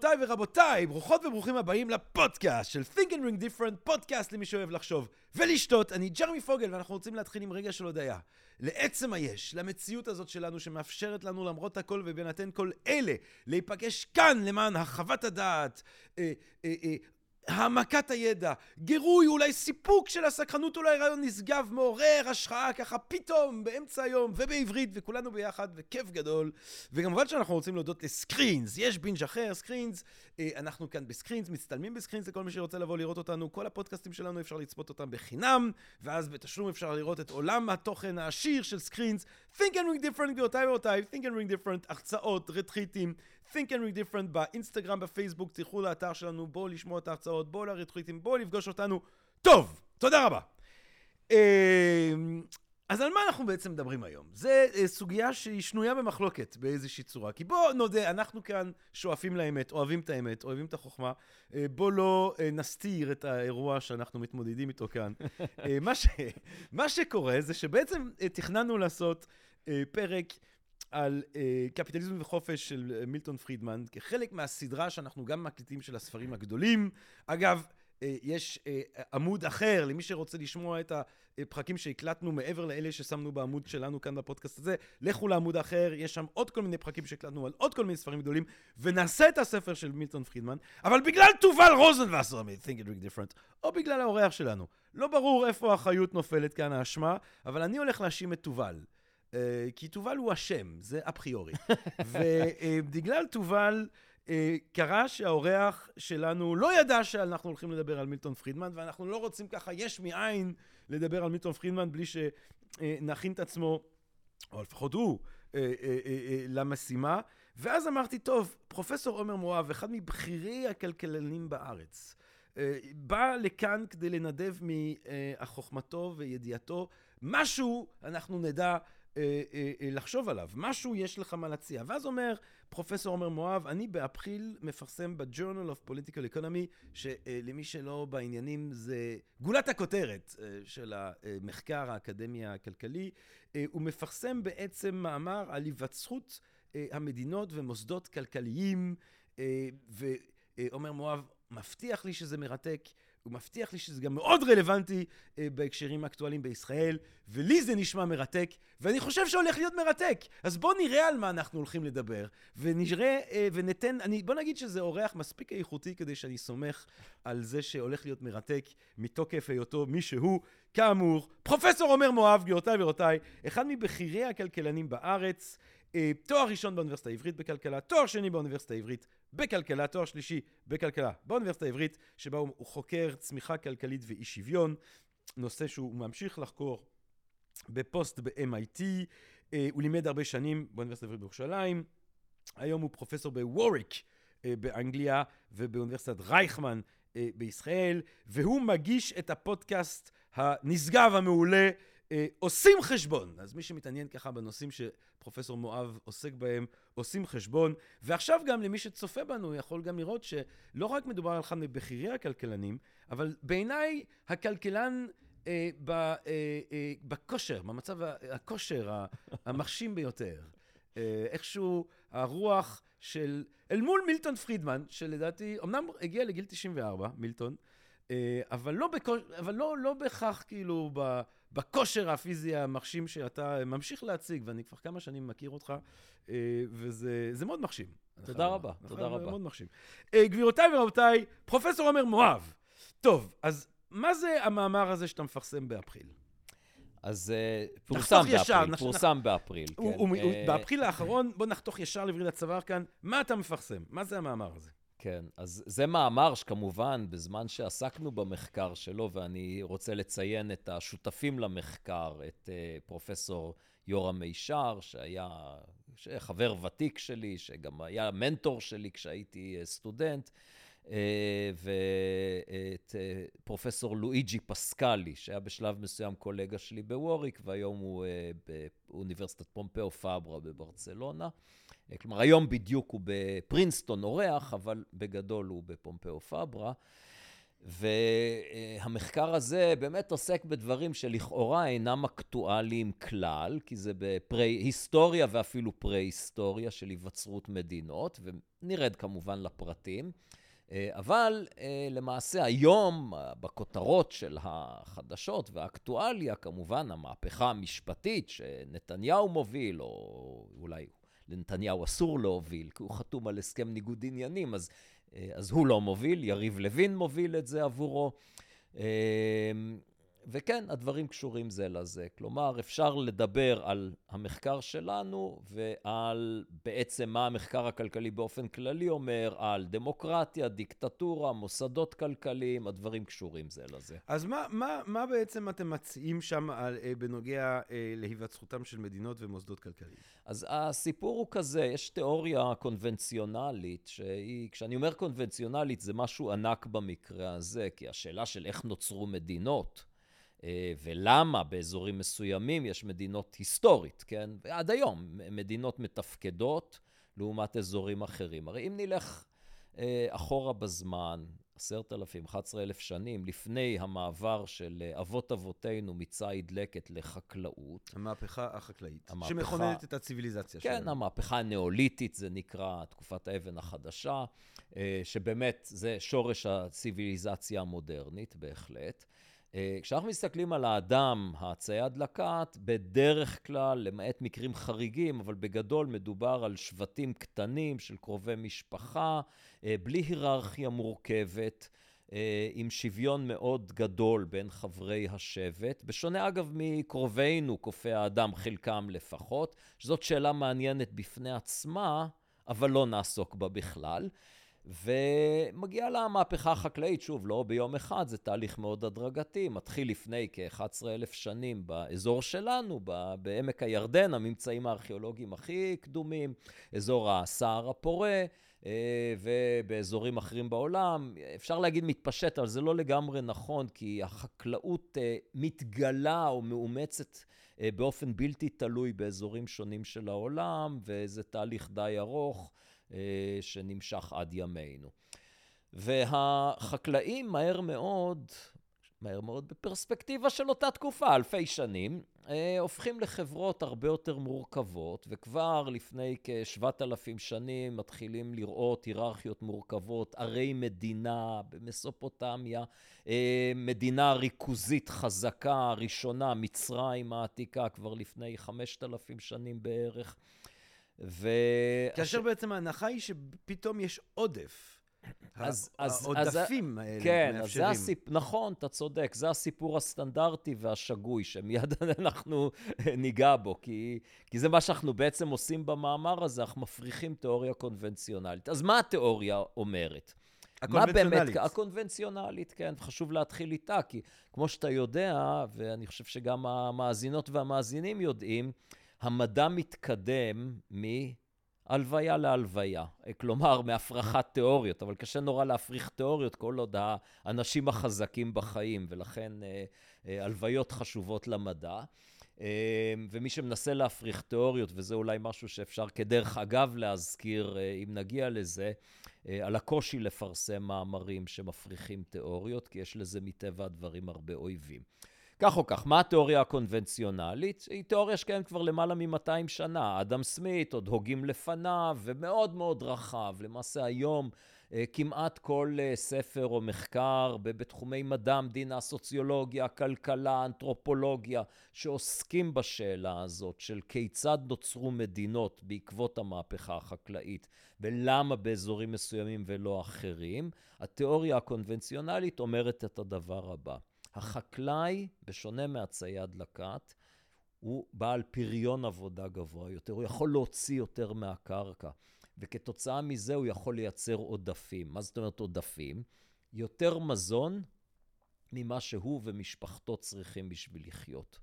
גבירותיי ורבותיי, ברוכות וברוכים הבאים לפודקאסט של Think and Ring Different, פודקאסט למי שאוהב לחשוב ולשתות. אני ג'רמי פוגל, ואנחנו רוצים להתחיל עם רגע של הודיה. לעצם היש, למציאות הזאת שלנו שמאפשרת לנו למרות הכל ובהינתן כל אלה, להיפגש כאן למען הרחבת הדעת, אה, אה, אה, העמקת הידע, גירוי, אולי סיפוק של הסקרנות, אולי רעיון נשגב, מעורר השראה, ככה פתאום, באמצע היום, ובעברית, וכולנו ביחד, וכיף גדול. וכמובן שאנחנו רוצים להודות לסקרינס, יש בינג' אחר, סקרינס, אה, אנחנו כאן בסקרינס, מצטלמים בסקרינס לכל מי שרוצה לבוא לראות אותנו, כל הפודקאסטים שלנו אפשר לצפות אותם בחינם, ואז בתשלום אפשר לראות את עולם התוכן העשיר של סקרינס. Think and ring different, גבירותיי ורבותיי, Think and ring different, הרצאות, רטריטים. Think and Ring Different באינסטגרם, בפייסבוק, תלכו לאתר שלנו, בואו לשמוע את ההרצאות, בואו לרטריטים, בואו לפגוש אותנו. טוב, תודה רבה. אז על מה אנחנו בעצם מדברים היום? זו סוגיה שהיא שנויה במחלוקת באיזושהי צורה. כי בואו נודה, אנחנו כאן שואפים לאמת, אוהבים את האמת, אוהבים את החוכמה. בואו לא נסתיר את האירוע שאנחנו מתמודדים איתו כאן. מה, ש... מה שקורה זה שבעצם תכננו לעשות פרק על uh, קפיטליזם וחופש של uh, מילטון פרידמן, כחלק מהסדרה שאנחנו גם מקליטים של הספרים הגדולים. אגב, uh, יש uh, עמוד אחר למי שרוצה לשמוע את הפרקים שהקלטנו מעבר לאלה ששמנו בעמוד שלנו כאן בפודקאסט הזה. לכו לעמוד אחר, יש שם עוד כל מיני פרקים שהקלטנו על עוד כל מיני ספרים גדולים, ונעשה את הספר של מילטון פרידמן, אבל בגלל תובל רוזנבסר מ-Think and Drink Different, או בגלל האורח שלנו. לא ברור איפה האחריות נופלת כאן, האשמה, אבל אני הולך להאשים את תובל. Uh, כי תובל הוא השם, זה אפריורי. ובגלל תובל, uh, קרה שהאורח שלנו לא ידע שאנחנו הולכים לדבר על מילטון פרידמן, ואנחנו לא רוצים ככה יש מאין לדבר על מילטון פרידמן בלי שנכין את עצמו, או לפחות הוא, למשימה. ואז אמרתי, טוב, פרופסור עומר מואב, אחד מבכירי הכלכלנים בארץ, בא לכאן כדי לנדב מחוכמתו וידיעתו. משהו אנחנו נדע אה, אה, אה, לחשוב עליו, משהו יש לך מה להציע. ואז אומר פרופסור עומר מואב, אני באפריל מפרסם ב-Journal of Political Economy, שלמי שלא בעניינים זה גולת הכותרת של המחקר האקדמי הכלכלי, הוא מפרסם בעצם מאמר על היווצרות המדינות ומוסדות כלכליים, ועומר מואב מבטיח לי שזה מרתק. הוא מבטיח לי שזה גם מאוד רלוונטי אה, בהקשרים האקטואליים בישראל, ולי זה נשמע מרתק, ואני חושב שהולך להיות מרתק. אז בואו נראה על מה אנחנו הולכים לדבר, ונראה אה, וניתן, אני, בוא נגיד שזה אורח מספיק איכותי כדי שאני סומך על זה שהולך להיות מרתק מתוקף היותו מי שהוא, כאמור, פרופסור עומר מואב, גבירותיי ורבותיי, אחד מבכירי הכלכלנים בארץ, אה, תואר ראשון באוניברסיטה העברית בכלכלה, תואר שני באוניברסיטה העברית בכלכלה, תואר שלישי בכלכלה באוניברסיטה העברית, שבה הוא חוקר צמיחה כלכלית ואי שוויון, נושא שהוא ממשיך לחקור בפוסט ב-MIT, אה, הוא לימד הרבה שנים באוניברסיטה העברית בירושלים, היום הוא פרופסור בווריק אה, באנגליה ובאוניברסיטת רייכמן בישראל, והוא מגיש את הפודקאסט הנשגב המעולה אה, עושים חשבון. אז מי שמתעניין ככה בנושאים שפרופסור מואב עוסק בהם, עושים חשבון. ועכשיו גם למי שצופה בנו יכול גם לראות שלא רק מדובר על אחד מבכירי הכלכלנים, אבל בעיניי הכלכלן אה, ב, אה, אה, בכושר, במצב הכושר המחשים ביותר. אה, איכשהו הרוח של, אל מול מילטון פרידמן, שלדעתי, אמנם הגיע לגיל 94, מילטון, אה, אבל לא, בכוש, אבל לא, לא בהכרח כאילו ב... בכושר הפיזי המחשים שאתה ממשיך להציג, ואני כבר כמה שנים מכיר אותך, אה, וזה מאוד מחשים. תודה רבה, תודה רבה. מאוד מחשים. אה, גבירותיי ורבותיי, פרופסור עומר מואב. טוב, אז מה זה המאמר הזה שאתה מפרסם באפריל? אז אה, פורסם באפריל, פורסם נח... באפריל, כן. הוא, הוא, אה, באפריל האחרון, בוא נחתוך ישר לווריד הצוואר כאן, מה אתה מפרסם? מה זה המאמר הזה? כן, אז זה מאמר שכמובן, בזמן שעסקנו במחקר שלו, ואני רוצה לציין את השותפים למחקר, את אה, פרופסור יורם מישר, שהיה חבר ותיק שלי, שגם היה מנטור שלי כשהייתי אה, סטודנט, אה, ואת אה, פרופסור לואיג'י פסקלי, שהיה בשלב מסוים קולגה שלי בווריק, והיום הוא אה, באוניברסיטת פומפאו פאברה בברצלונה. אה, כלומר, היום בדיוק הוא בפרינסטון אורח, אבל בגדול הוא בפומפאו פברה. והמחקר הזה באמת עוסק בדברים שלכאורה אינם אקטואליים כלל, כי זה בהיסטוריה ואפילו פרה-היסטוריה של היווצרות מדינות, ונרד כמובן לפרטים. אבל למעשה היום, בכותרות של החדשות והאקטואליה, כמובן המהפכה המשפטית שנתניהו מוביל, או אולי לנתניהו אסור להוביל, כי הוא חתום על הסכם ניגוד עניינים, אז אה, אז הוא לא מוביל, יריב לוין מוביל את זה עבורו. אה, וכן, הדברים קשורים זה לזה. כלומר, אפשר לדבר על המחקר שלנו ועל בעצם מה המחקר הכלכלי באופן כללי אומר, על דמוקרטיה, דיקטטורה, מוסדות כלכליים, הדברים קשורים זה לזה. אז מה, מה, מה בעצם אתם מציעים שם על, אה, בנוגע אה, להיווצרותם של מדינות ומוסדות כלכליים? אז הסיפור הוא כזה, יש תיאוריה קונבנציונלית, שהיא, כשאני אומר קונבנציונלית, זה משהו ענק במקרה הזה, כי השאלה של איך נוצרו מדינות, אה, ולמה באזורים מסוימים יש מדינות היסטורית, כן? ועד היום, מדינות מתפקדות לעומת אזורים אחרים. הרי אם נלך אה, אחורה בזמן, עשרת אלפים, אחת עשרה אלף שנים, לפני המעבר של אה, אבות אבותינו מציד לקט לחקלאות. המהפכה החקלאית. המהפכה, שמכוננת את הציוויליזציה כן, שלנו. כן, המהפכה הנאוליתית, זה נקרא תקופת האבן החדשה, שבאמת זה שורש הציוויליזציה המודרנית, בהחלט. אה, כשאנחנו מסתכלים על האדם הצייד לקט, בדרך כלל, למעט מקרים חריגים, אבל בגדול מדובר על שבטים קטנים של קרובי משפחה, אה, בלי היררכיה מורכבת. אה, עם שוויון מאוד גדול בין חברי השבט, בשונה אגב מקרובינו, קופי האדם, חלקם לפחות, שזאת שאלה מעניינת בפני עצמה, אבל לא נעסוק בה בכלל. ומגיעה לה המהפכה החקלאית, שוב, לא ביום אחד, זה תהליך מאוד הדרגתי, מתחיל לפני כ-11 אלף שנים באזור שלנו, בעמק הירדן, הממצאים הארכיאולוגיים הכי קדומים, אזור הסהר הפורה, אה, ובאזורים אחרים בעולם. אפשר להגיד מתפשט, אבל זה לא לגמרי נכון, כי החקלאות אה, מתגלה או מאומצת אה, באופן בלתי תלוי באזורים שונים של העולם, וזה תהליך די ארוך. אה, שנמשך עד ימינו. והחקלאים מהר מאוד, מהר מאוד בפרספקטיבה של אותה תקופה, אלפי שנים, אה, הופכים לחברות הרבה יותר מורכבות, וכבר לפני כשבעת אלפים שנים מתחילים לראות היררכיות מורכבות, ערי מדינה במסופוטמיה, אה, מדינה ריכוזית חזקה, ראשונה, מצרים העתיקה, כבר לפני חמשת אלפים שנים בערך. ו... כאשר הש... בעצם ההנחה היא שפתאום יש עודף. אז, העודפים אז, האלה כן, מאפשרים. כן, אז זה הסיפ... נכון, אתה צודק, זה הסיפור הסטנדרטי והשגוי, שמיד אנחנו ניגע בו, כי, כי זה מה שאנחנו בעצם עושים במאמר הזה, אנחנו מפריחים תיאוריה קונבנציונלית. אז מה התיאוריה אומרת? הקונבנציונלית. באמת, הקונבנציונלית, כן, חשוב להתחיל איתה, כי כמו שאתה יודע, ואני חושב שגם המאזינות והמאזינים יודעים, המדע מתקדם מהלוויה להלוויה, כלומר מהפרחת תיאוריות, אבל קשה נורא להפריך תיאוריות כל עוד האנשים החזקים בחיים, ולכן אה, אה, הלוויות חשובות למדע. אה, ומי שמנסה להפריך תיאוריות, וזה אולי משהו שאפשר כדרך אגב להזכיר, אם נגיע לזה, על הקושי לפרסם מאמרים שמפריחים תיאוריות, כי יש לזה מטבע הדברים הרבה אויבים. כך או כך, מה התיאוריה הקונבנציונלית? היא תיאוריה שקיימת כבר למעלה מ-200 שנה. אדם סמית, עוד הוגים לפניו, ומאוד מאוד רחב. למעשה היום אה, כמעט כל אה, ספר או מחקר בתחומי מדע, המדינה, סוציולוגיה, כלכלה, אנתרופולוגיה, שעוסקים בשאלה הזאת של כיצד נוצרו מדינות בעקבות המהפכה החקלאית, ולמה באזורים מסוימים ולא אחרים, התיאוריה הקונבנציונלית אומרת את הדבר הבא. החקלאי, בשונה מהצייד לקט, הוא בעל פריון עבודה גבוה יותר, הוא יכול להוציא יותר מהקרקע, וכתוצאה מזה הוא יכול לייצר עודפים. מה זאת אומרת עודפים? יותר מזון ממה שהוא ומשפחתו צריכים בשביל לחיות.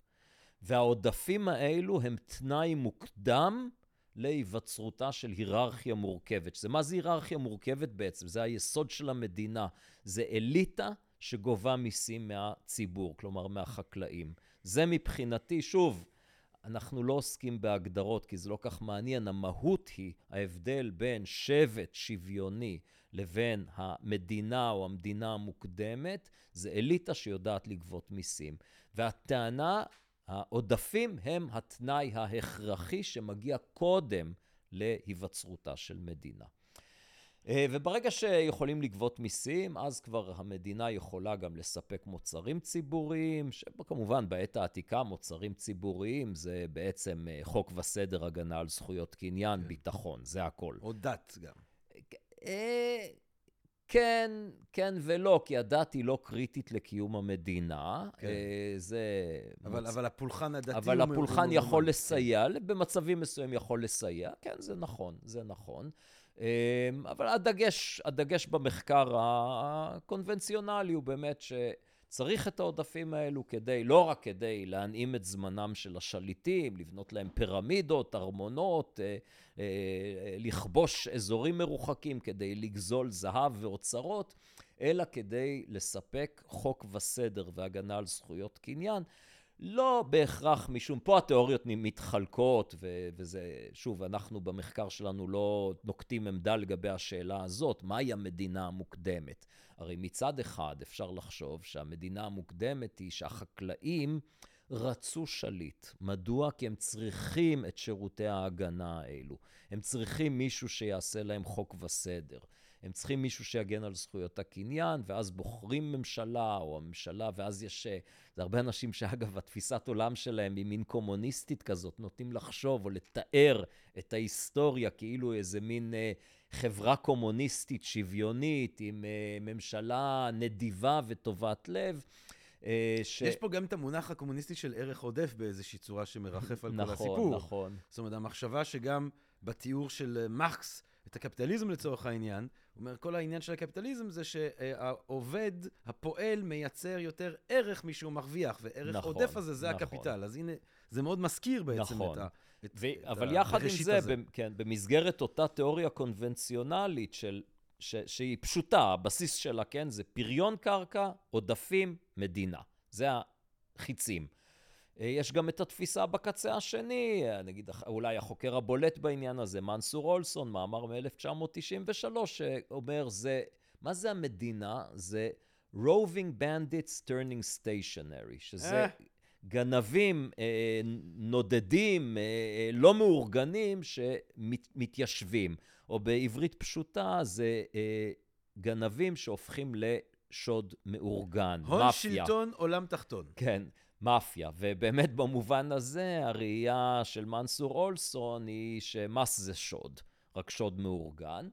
והעודפים האלו הם תנאי מוקדם להיווצרותה של היררכיה מורכבת. שזה מה זה היררכיה מורכבת בעצם? זה היסוד של המדינה. זה אליטה שגובה מיסים מהציבור, כלומר מהחקלאים. זה מבחינתי, שוב, אנחנו לא עוסקים בהגדרות, כי זה לא כך מעניין. המהות היא ההבדל בין שבט שוויוני לבין המדינה או המדינה המוקדמת, זה אליטה שיודעת לגבות מיסים. והטענה, העודפים הם התנאי ההכרחי שמגיע קודם להיווצרותה של מדינה. אה, וברגע שיכולים לגבות מיסים, אז כבר המדינה יכולה גם לספק מוצרים ציבוריים, שכמובן בעת העתיקה מוצרים ציבוריים זה בעצם אה, חוק וסדר, הגנה על זכויות קניין, כן. ביטחון, זה הכל. או דת גם. אה, כן, כן ולא, כי הדת היא לא קריטית לקיום המדינה. כן. זה... אבל, מצ... אבל הפולחן הדתי הוא... אבל הפולחן יכול כן. לסייע, במצבים מסוימים יכול לסייע, כן, זה נכון, זה נכון. אמ, אבל הדגש, הדגש במחקר הקונבנציונלי הוא באמת שצריך את העודפים האלו כדי, לא רק כדי להנעים את זמנם של השליטים, לבנות להם פירמידות, ארמונות, אה, אה, לכבוש אזורים מרוחקים כדי לגזול זהב ואוצרות, אלא כדי לספק חוק וסדר והגנה על זכויות קניין. לא בהכרח משום, פה התיאוריות מתחלקות, ו- וזה, שוב, אנחנו במחקר שלנו לא נוקטים עמדה לגבי השאלה הזאת, מהי המדינה המוקדמת? הרי מצד אחד אפשר לחשוב שהמדינה המוקדמת היא שהחקלאים רצו שליט. מדוע? כי הם צריכים את שירותי ההגנה האלו. הם צריכים מישהו שיעשה להם חוק וסדר. הם צריכים מישהו שיגן על זכויות הקניין, ואז בוחרים ממשלה, או הממשלה, ואז יש... אה, זה הרבה אנשים שאגב, התפיסת עולם שלהם היא מין קומוניסטית כזאת, נוטים לחשוב או לתאר את ההיסטוריה כאילו איזה מין אה, חברה קומוניסטית שוויונית, עם אה, ממשלה נדיבה וטובת לב. אה, ש... יש פה גם את המונח הקומוניסטי של ערך עודף באיזושהי צורה שמרחף על נכון, כל הסיפור. נכון, נכון. זאת אומרת, המחשבה שגם בתיאור של אה, מקס, את הקפיטליזם לצורך העניין, הוא אומר, כל העניין של הקפיטליזם זה שהעובד, הפועל, מייצר יותר ערך משהוא מרוויח, וערך נכון, עודף הזה זה נכון. הקפיטל. אז הנה, זה מאוד מזכיר בעצם נכון. את ה... את, ו- את אבל יחד עם זה, ב- כן, במסגרת אותה תיאוריה קונבנציונלית של, ש- שהיא פשוטה, הבסיס שלה, כן, זה פריון קרקע, עודפים, מדינה. זה החיצים. אה, יש גם את התפיסה בקצה השני, אה, נגיד אולי החוקר הבולט בעניין הזה, מנסור אולסון, מאמר מ-1993, שאומר, זה, מה זה המדינה? זה roving bandits turning stationary, שזה אה. גנבים אה, נודדים, אה, לא מאורגנים, שמתיישבים. או בעברית פשוטה, זה אה, גנבים שהופכים לשוד מאורגן, הון מאפיה. הון שלטון, עולם תחתון. כן. מאפיה. ובאמת במובן הזה, הראייה של מנסור אולסון היא שמס זה שוד, רק שוד מאורגן.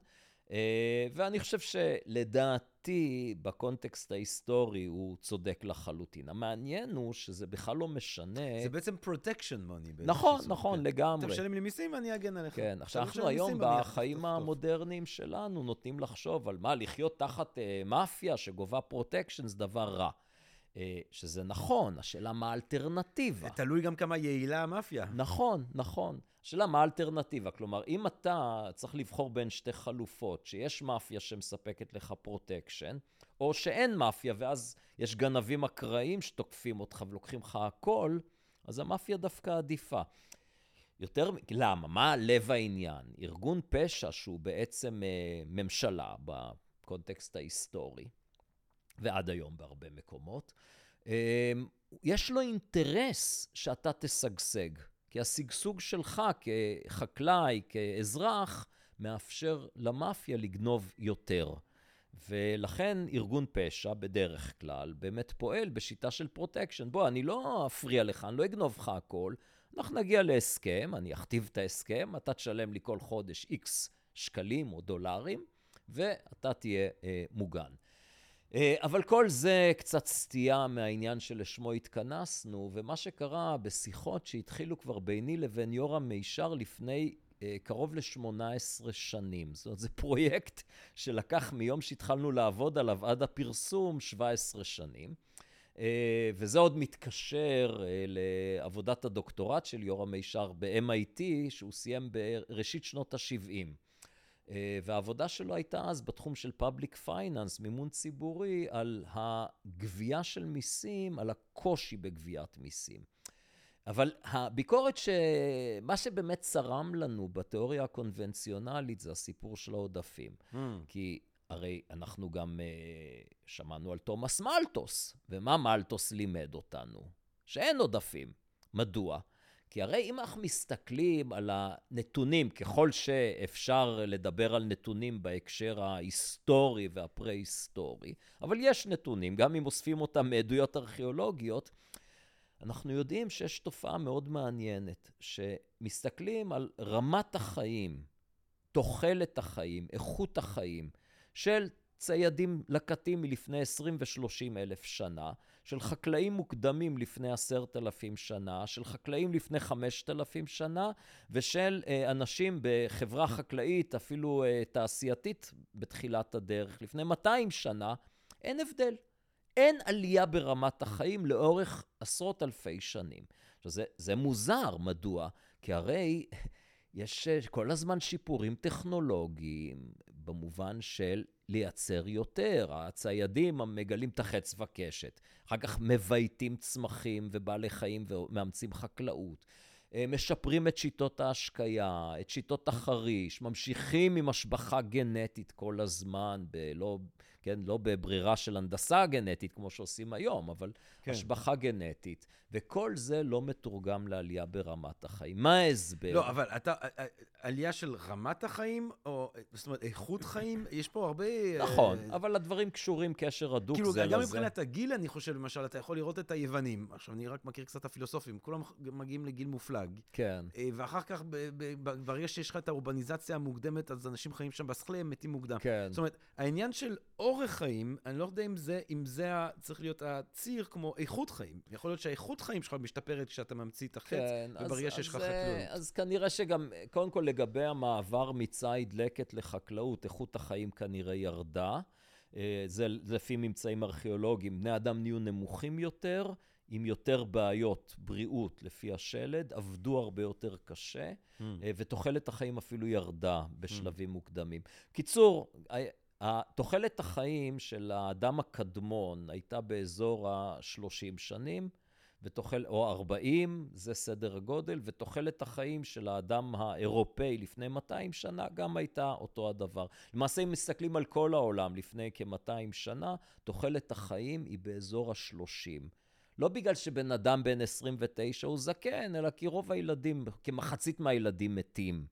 אה, ואני חושב שלדעתי, בקונטקסט ההיסטורי, הוא צודק לחלוטין. המעניין הוא שזה בכלל לא משנה... זה בעצם protection money. נכון, נכון, כן. לגמרי. אתה משלם לי מיסים, אני אגן עליך. כן, עכשיו אנחנו היום בחיים המודרניים שלנו נוטים לחשוב על מה, לחיות תחת אה, מאפיה שגובה פרוטקשן זה דבר רע. אה, שזה נכון, השאלה מה האלטרנטיבה. תלוי גם כמה יעילה המאפיה. נכון, נכון. השאלה מה האלטרנטיבה. כלומר, אם אתה צריך לבחור בין שתי חלופות, שיש מאפיה שמספקת לך פרוטקשן, או שאין מאפיה, ואז יש גנבים אקראיים שתוקפים אותך ולוקחים לך הכל, אז המאפיה דווקא עדיפה. יותר, למה? מה לב העניין? ארגון פשע שהוא בעצם אה, ממשלה בקונטקסט ההיסטורי, ועד היום בהרבה מקומות, אמ, יש לו אינטרס שאתה תשגשג. כי השגשוג שלך כחקלאי, כאזרח, מאפשר למאפיה לגנוב יותר. ולכן ארגון פשע, בדרך כלל, באמת פועל בשיטה של פרוטקשן. בוא, אני לא אפריע לך, אני לא אגנוב לך הכל. אנחנו נגיע להסכם, אני אכתיב את ההסכם, אתה תשלם לי כל חודש איקס שקלים או דולרים, ואתה תהיה אה, מוגן. אה, אבל כל זה קצת סטייה מהעניין שלשמו התכנסנו, ומה שקרה בשיחות שהתחילו כבר ביני לבין יורם מישר לפני אה, קרוב ל-18 שנים. זאת אומרת, זה פרויקט שלקח מיום שהתחלנו לעבוד עליו עד הפרסום 17 שנים. אה, וזה עוד מתקשר לעבודת הדוקטורט של יורם מישר ב-MIT, שהוא סיים בראשית שנות ה-70. אה, והעבודה שלו הייתה אז בתחום של public finance, מימון ציבורי, על הגבייה של מיסים, על הקושי בגביית מיסים. אבל הביקורת ש... מה שבאמת צרם לנו בתיאוריה הקונבנציונלית זה הסיפור של העודפים. הממ. כי הרי אנחנו גם אה, שמענו על תומאס מלטוס, ומה מלטוס לימד אותנו? שאין עודפים. מדוע? כי הרי אם אנחנו מסתכלים על הנתונים, ככל שאפשר לדבר על נתונים בהקשר ההיסטורי והפרה-היסטורי, אבל יש נתונים, גם אם אוספים אותם מעדויות ארכיאולוגיות, אנחנו יודעים שיש תופעה מאוד מעניינת, שמסתכלים על רמת החיים, תוחלת החיים, איכות החיים של ציידים לקטים מלפני 20 ו-30 אלף שנה, של חקלאים מוקדמים לפני עשרת אלפים שנה, של חקלאים לפני חמשת אלפים שנה, ושל אה, אנשים בחברה חקלאית, אפילו אה, תעשייתית בתחילת הדרך, לפני 200 שנה, אין הבדל. אין עלייה ברמת החיים לאורך עשרות אלפי שנים. עכשיו, זה, זה מוזר, מדוע? כי הרי יש אה, כל הזמן שיפורים טכנולוגיים במובן של לייצר יותר. הציידים מגלים את החץ וקשת. אחר כך מבייתים צמחים ובעלי חיים ומאמצים חקלאות. אה, משפרים את שיטות ההשקיה, את שיטות החריש, ממשיכים עם השבחה גנטית כל הזמן, בלא, כן, לא בברירה של הנדסה גנטית כמו שעושים היום, אבל כן. השבחה גנטית, וכל זה לא מתורגם לעלייה ברמת החיים. מה ההסבר? לא, אבל אתה, עלייה של רמת החיים, או זאת אומרת, איכות חיים, יש פה הרבה... נכון, uh, אבל הדברים קשורים קשר הדוק כאילו, זה לזה. כאילו, גם מבחינת הגיל, אני חושב, למשל, אתה יכול לראות את היוונים. עכשיו, אני רק מכיר קצת הפילוסופים, כולם מגיעים לגיל מופלג. כן. Uh, ואחר כך, ברגע שיש לך את האורבניזציה המוקדמת, אז אנשים חיים שם בסכלה, הם מתים מוקדם. כן. זאת אומרת, העניין של אורך חיים, אני לא יודע אם זה, אם זה צריך להיות הציר כמו איכות חיים. יכול להיות שהאיכות חיים שלך משתפרת כשאתה ממציא את החץ, כן, וברגע שיש לך חקלאות. אז כנראה שגם, קודם כל, לגבי המעבר מציד לקט לחקלאות, איכות החיים כנראה ירדה. אה, זה לפי ממצאים ארכיאולוגיים. בני אדם נהיו נמוכים יותר, עם יותר בעיות בריאות לפי השלד, עבדו הרבה יותר קשה, mm. ותוחלת החיים אפילו ירדה בשלבים mm. מוקדמים. קיצור, תוחלת החיים של האדם הקדמון הייתה באזור ה-30 שנים. ותוחל, או 40, זה סדר הגודל, ותוחלת החיים של האדם האירופאי לפני 200 שנה גם הייתה אותו הדבר. למעשה, אם מסתכלים על כל העולם לפני כ-200 שנה, תוחלת החיים היא באזור ה-30. לא בגלל שבן אדם בן 29 הוא זקן, אלא כי רוב הילדים, כמחצית מהילדים מתים.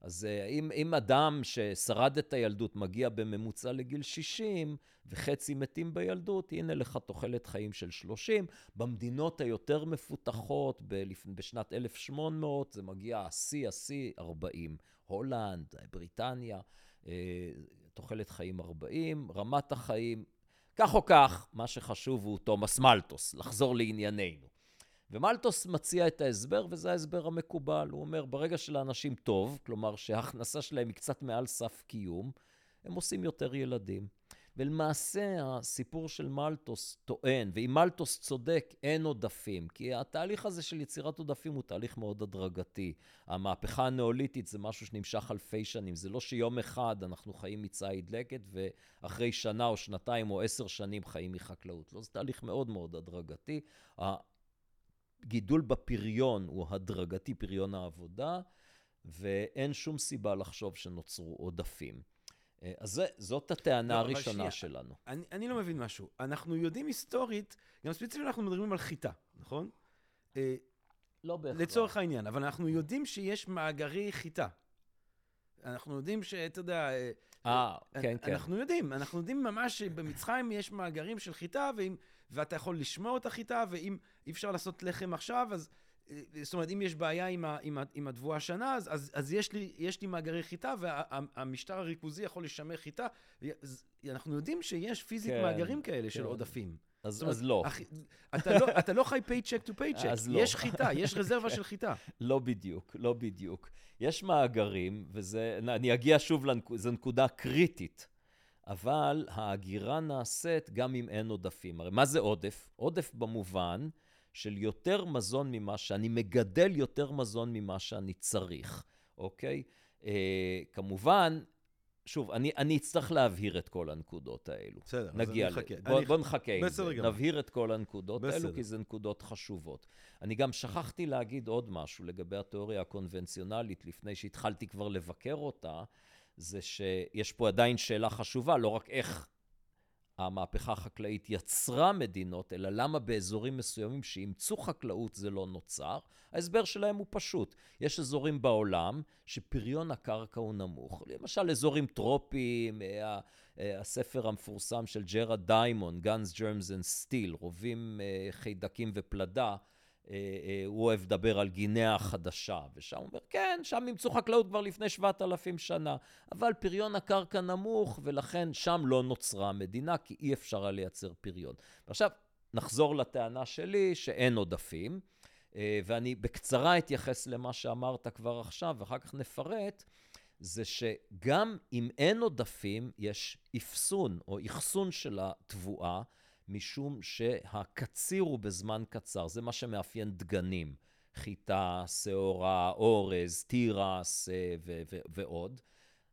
אז אה, אם, אם אדם ששרד את הילדות מגיע בממוצע לגיל 60, וחצי מתים בילדות, הנה לך תוחלת חיים של 30. במדינות היותר מפותחות, בשנת 1800, זה מגיע השיא, השיא 40. הולנד, בריטניה, אה, תוחלת חיים 40, רמת החיים, כך או כך, מה שחשוב הוא תומאס מלטוס, לחזור לענייננו. ומלטוס מציע את ההסבר, וזה ההסבר המקובל. הוא אומר, ברגע שלאנשים טוב, כלומר שההכנסה שלהם היא קצת מעל סף קיום, הם עושים יותר ילדים. ולמעשה הסיפור של מלטוס טוען, ואם מלטוס צודק, אין עודפים, כי התהליך הזה של יצירת עודפים הוא תהליך מאוד הדרגתי. המהפכה הנאוליתית זה משהו שנמשך אלפי שנים, זה לא שיום אחד אנחנו חיים מציד לקט, ואחרי שנה או שנתיים או עשר שנים חיים מחקלאות. לא, זה תהליך מאוד מאוד הדרגתי. הגידול בפריון הוא הדרגתי, פריון העבודה, ואין שום סיבה לחשוב שנוצרו עודפים. אה, אז זה, זאת הטענה לא, הראשונה שיה, שלנו. אני, אני לא מבין משהו. אנחנו יודעים היסטורית, גם ספציפית אנחנו מדברים על חיטה, נכון? אה, לא בהכרח. לצורך העניין, אבל אנחנו יודעים שיש מאגרי חיטה. אנחנו יודעים שאתה יודע... אה, אה כן, כן. אנחנו יודעים, אנחנו יודעים ממש שבמצרים יש מאגרים של חיטה, ואם, ואתה יכול לשמוע את החיטה, ואם אי אפשר לעשות לחם עכשיו, אז זאת אומרת, אם יש בעיה עם, ה, עם, ה, עם התבואה השנה, אז, אז, אז יש, לי, יש לי מאגרי חיטה, והמשטר וה, הריכוזי יכול לשמר חיטה. אנחנו יודעים שיש פיזית כן, מאגרים כאלה כן. של עודפים. אז, אומרת, אז לא. אח, אתה לא. אתה לא חי paycheck to paycheck. לא. יש חיטה, יש רזרבה של חיטה. לא בדיוק, לא בדיוק. יש מאגרים, וזה, אני אגיע שוב, זו נקודה קריטית. אבל ההגירה נעשית גם אם אין עודפים. הרי מה זה עודף? עודף במובן של יותר מזון ממה שאני מגדל יותר מזון ממה שאני צריך, אוקיי? אה, כמובן שוב, אני, אני אצטרך להבהיר את כל הנקודות האלו. בסדר, אז אני. אחכה. בוא, אני- בוא נחכה עם זה. גמור. נבהיר את כל הנקודות בסדר. האלו, כי זה נקודות חשובות. אני גם שכחתי להגיד עוד משהו לגבי התיאוריה הקונבנציונלית, לפני שהתחלתי כבר לבקר אותה, זה שיש פה עדיין שאלה חשובה, לא רק איך המהפכה החקלאית יצרה מדינות, אלא למה באזורים מסוימים שאימצו חקלאות זה לא נוצר. ההסבר שלהם הוא פשוט. יש אזורים בעולם שפריון הקרקע הוא נמוך. למשל, אזורים טרופיים, אה, אה, הספר המפורסם של ג'רד דיימון, Guns, Germs and Steel, רובים, אה, חיידקים ופלדה, הוא אוהב לדבר על גינאה החדשה, ושם הוא אומר, כן, שם אימצו חקלאות כבר לפני 7,000 שנה, אבל פריון הקרקע נמוך, ולכן שם לא נוצרה המדינה, כי אי אפשר היה לייצר פריון. ועכשיו, נחזור לטענה שלי שאין עודפים, אה, ואני בקצרה אתייחס למה שאמרת כבר עכשיו, ואחר כך נפרט. זה שגם אם אין עודפים, יש אפסון או אחסון של התבואה, משום שהקציר הוא בזמן קצר. זה מה שמאפיין דגנים. חיטה, שעורה, אורז, תירס אה, ו- ו- ועוד.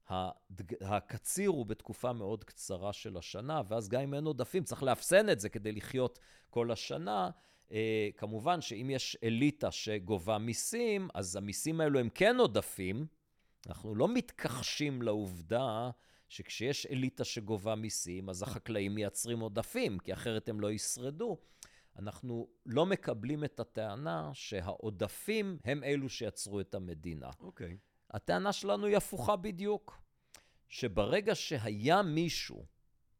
הדג... הקציר הוא בתקופה מאוד קצרה של השנה, ואז גם אם אין עודפים, צריך לאפסן את זה כדי לחיות כל השנה. אה, כמובן שאם יש אליטה שגובה מיסים, אז המיסים האלו הם כן עודפים. אנחנו לא מתכחשים לעובדה שכשיש אליטה שגובה מיסים, אז החקלאים מייצרים עודפים, כי אחרת הם לא ישרדו. אנחנו לא מקבלים את הטענה שהעודפים הם אלו שיצרו את המדינה. אוקיי. הטענה שלנו היא הפוכה בדיוק, שברגע שהיה מישהו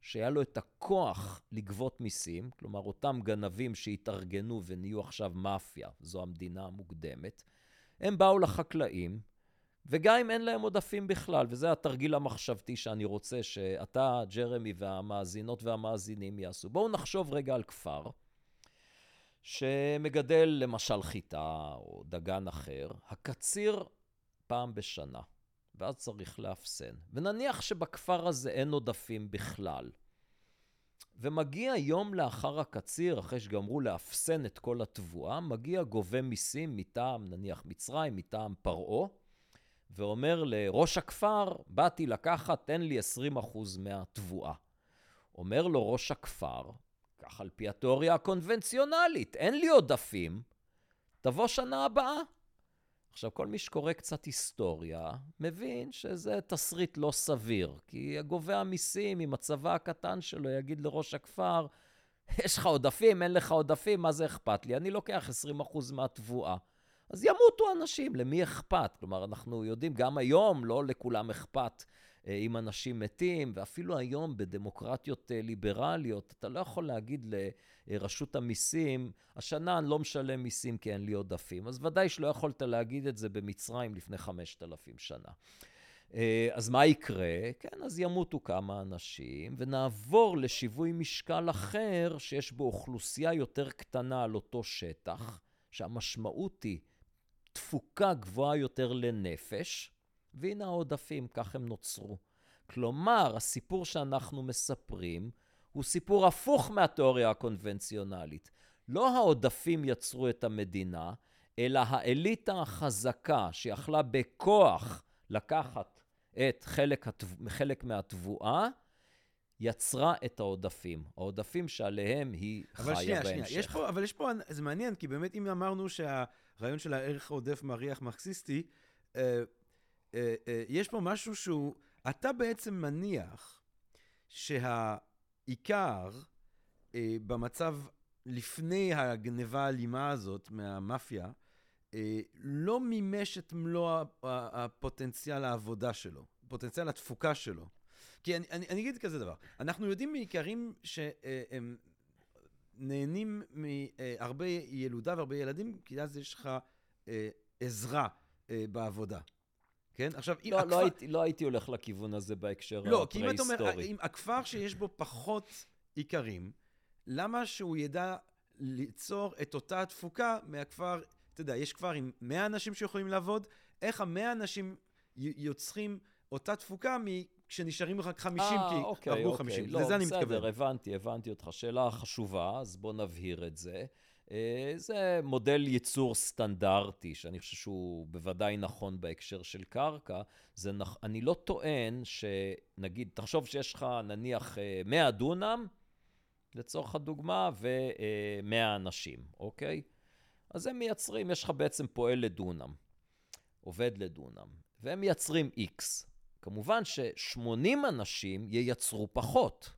שהיה לו את הכוח לגבות מיסים, כלומר אותם גנבים שהתארגנו ונהיו עכשיו מאפיה, זו המדינה המוקדמת, הם באו לחקלאים, וגם אם אין להם עודפים בכלל, וזה התרגיל המחשבתי שאני רוצה שאתה, ג'רמי, והמאזינות והמאזינים יעשו. בואו נחשוב רגע על כפר שמגדל למשל חיטה או דגן אחר, הקציר פעם בשנה, ואז צריך לאפסן. ונניח שבכפר הזה אין עודפים בכלל. ומגיע יום לאחר הקציר, אחרי שגמרו לאפסן את כל התבואה, מגיע גובה מיסים מטעם, נניח מצרים, מטעם פרעה, ואומר לראש הכפר, באתי לקחת, תן לי 20% מהתבואה. אומר לו ראש הכפר, כך על פי התיאוריה הקונבנציונלית, אין לי עודפים, תבוא שנה הבאה. עכשיו, כל מי שקורא קצת היסטוריה, מבין שזה תסריט לא סביר, כי גובה המיסים עם הצבא הקטן שלו יגיד לראש הכפר, יש לך עודפים, אין לך עודפים, מה זה אכפת לי? אני לוקח 20% מהתבואה. אז ימותו אנשים, למי אכפת? כלומר, אנחנו יודעים, גם היום לא לכולם אכפת אה, אם אנשים מתים, ואפילו היום בדמוקרטיות אה, ליברליות, אתה לא יכול להגיד לרשות המיסים, השנה אני לא משלם מיסים כי אין לי עודפים. אז ודאי שלא יכולת להגיד את זה במצרים לפני 5,000 שנה. אה, אז מה יקרה? כן, אז ימותו כמה אנשים, ונעבור לשיווי משקל אחר, שיש בו אוכלוסייה יותר קטנה על אותו שטח, שהמשמעות היא תפוקה גבוהה יותר לנפש, והנה העודפים, כך הם נוצרו. כלומר, הסיפור שאנחנו מספרים הוא סיפור הפוך מהתיאוריה הקונבנציונלית. לא העודפים יצרו את המדינה, אלא האליטה החזקה שיכלה בכוח לקחת את חלק, התב... חלק מהתבואה, יצרה את העודפים. העודפים שעליהם היא חיה שנייה, בהמשך. שנייה, יש פה, אבל יש פה, זה מעניין, כי באמת אם אמרנו שהרעיון של הערך העודף מריח מרקסיסטי, אה, אה, אה, יש פה משהו שהוא, אתה בעצם מניח שהעיקר אה, במצב לפני הגניבה האלימה הזאת מהמאפיה, אה, לא מימש את מלוא הפוטנציאל העבודה שלו, פוטנציאל התפוקה שלו. כי אני, אני, אני אגיד כזה דבר, אנחנו יודעים מעיקרים שהם נהנים מהרבה ילודה והרבה ילדים, כי אז יש לך אה, עזרה אה, בעבודה. כן? עכשיו, אם לא, הכפר... לא, הייתי, לא הייתי הולך לכיוון הזה בהקשר לא, כי אם אתה אומר, הפרה-היסטורי. אם הכפר שיש בו פחות איכרים, למה שהוא ידע ליצור את אותה התפוקה מהכפר, אתה יודע, יש כפר עם 100 אנשים שיכולים לעבוד, איך המאה אנשים י- יוצרים אותה תפוקה כשנשארים לך רק 50, אה, כי אוקיי, עברו אוקיי. 50. לא, לזה אני בסדר, מתכוון. הבנתי, הבנתי אותך. שאלה חשובה, אז בוא נבהיר את זה. אה, זה מודל ייצור סטנדרטי, שאני חושב שהוא בוודאי נכון בהקשר של קרקע. זה נכ... אני לא טוען שנגיד, תחשוב שיש לך נניח 100 דונם, לצורך הדוגמה, ו-100 אנשים, אוקיי? אז הם מייצרים, יש לך בעצם פועל לדונם, עובד לדונם, והם מייצרים X. כמובן ש-80 אנשים ייצרו פחות,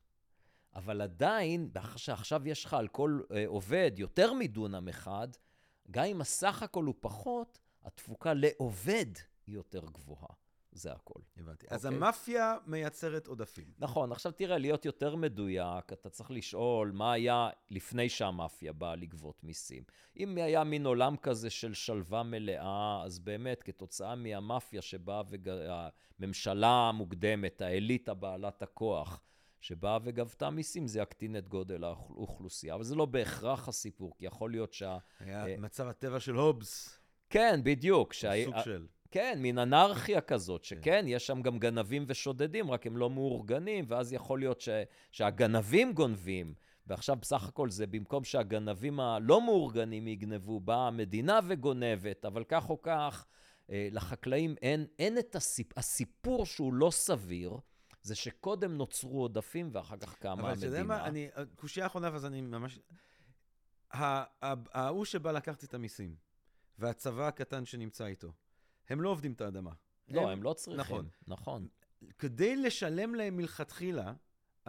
אבל עדיין, שעכשיו יש לך על כל אה, עובד יותר מדונם אחד, גם אם הסך הכל הוא פחות, התפוקה לעובד היא יותר גבוהה. זה הכל. הבנתי. Okay. אז אוקיי? המאפיה מייצרת עודפים. נכון. עכשיו תראה, להיות יותר מדויק, אתה צריך לשאול מה היה לפני שהמאפיה באה לגבות מיסים. אם היה מין עולם כזה של שלווה מלאה, אז באמת, כתוצאה מהמאפיה שבאה, והממשלה המוקדמת, האליטה בעלת הכוח, שבאה וגבתה מיסים, זה יקטין את גודל האוכלוסייה. אבל זה לא בהכרח הסיפור, כי יכול להיות שה... היה uh, מצב הטבע של הובס. כן, בדיוק. שה... סוג של... כן, מין אנרכיה כזאת, כן. שכן, יש שם גם גנבים ושודדים, רק הם לא מאורגנים, ואז יכול להיות ש... שהגנבים גונבים. ועכשיו בסך הכל זה במקום שהגנבים הלא מאורגנים יגנבו, באה המדינה וגונבת, אבל כך או כך, אה, לחקלאים אין, אין את הסיפ... הסיפור שהוא לא סביר, זה שקודם נוצרו עודפים ואחר כך קמה המדינה. אבל אתה יודע מה, אני, קושייה אחרונה, ואז אני ממש... ההוא שבא לקחת את המיסים, והצבא הקטן שנמצא איתו, הם לא עובדים את האדמה. לא, הם, הם לא צריכים. נכון. נכון. כדי לשלם להם מלכתחילה,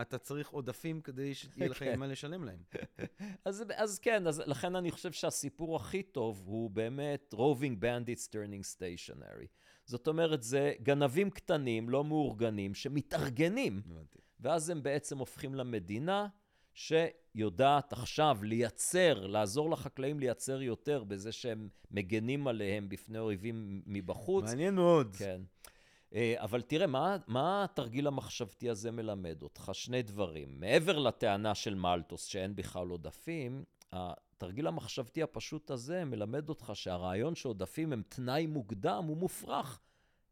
אתה צריך עודפים כדי שיהיה לך כן. מה לשלם להם. אז, אז כן, אז לכן אני חושב שהסיפור הכי טוב הוא באמת roving bandits turning stationary. זאת אומרת, זה גנבים קטנים, לא מאורגנים, שמתארגנים. ואז הם בעצם הופכים למדינה שיודעת עכשיו לייצר, לעזור לחקלאים לייצר יותר בזה שהם מגנים עליהם בפני אויבים מבחוץ. מעניין מאוד. כן. אה, אבל תראה, מה, מה התרגיל המחשבתי הזה מלמד אותך? שני דברים. מעבר לטענה של מלטוס שאין בכלל עודפים, התרגיל המחשבתי הפשוט הזה מלמד אותך שהרעיון שעודפים הם תנאי מוקדם הוא מופרך.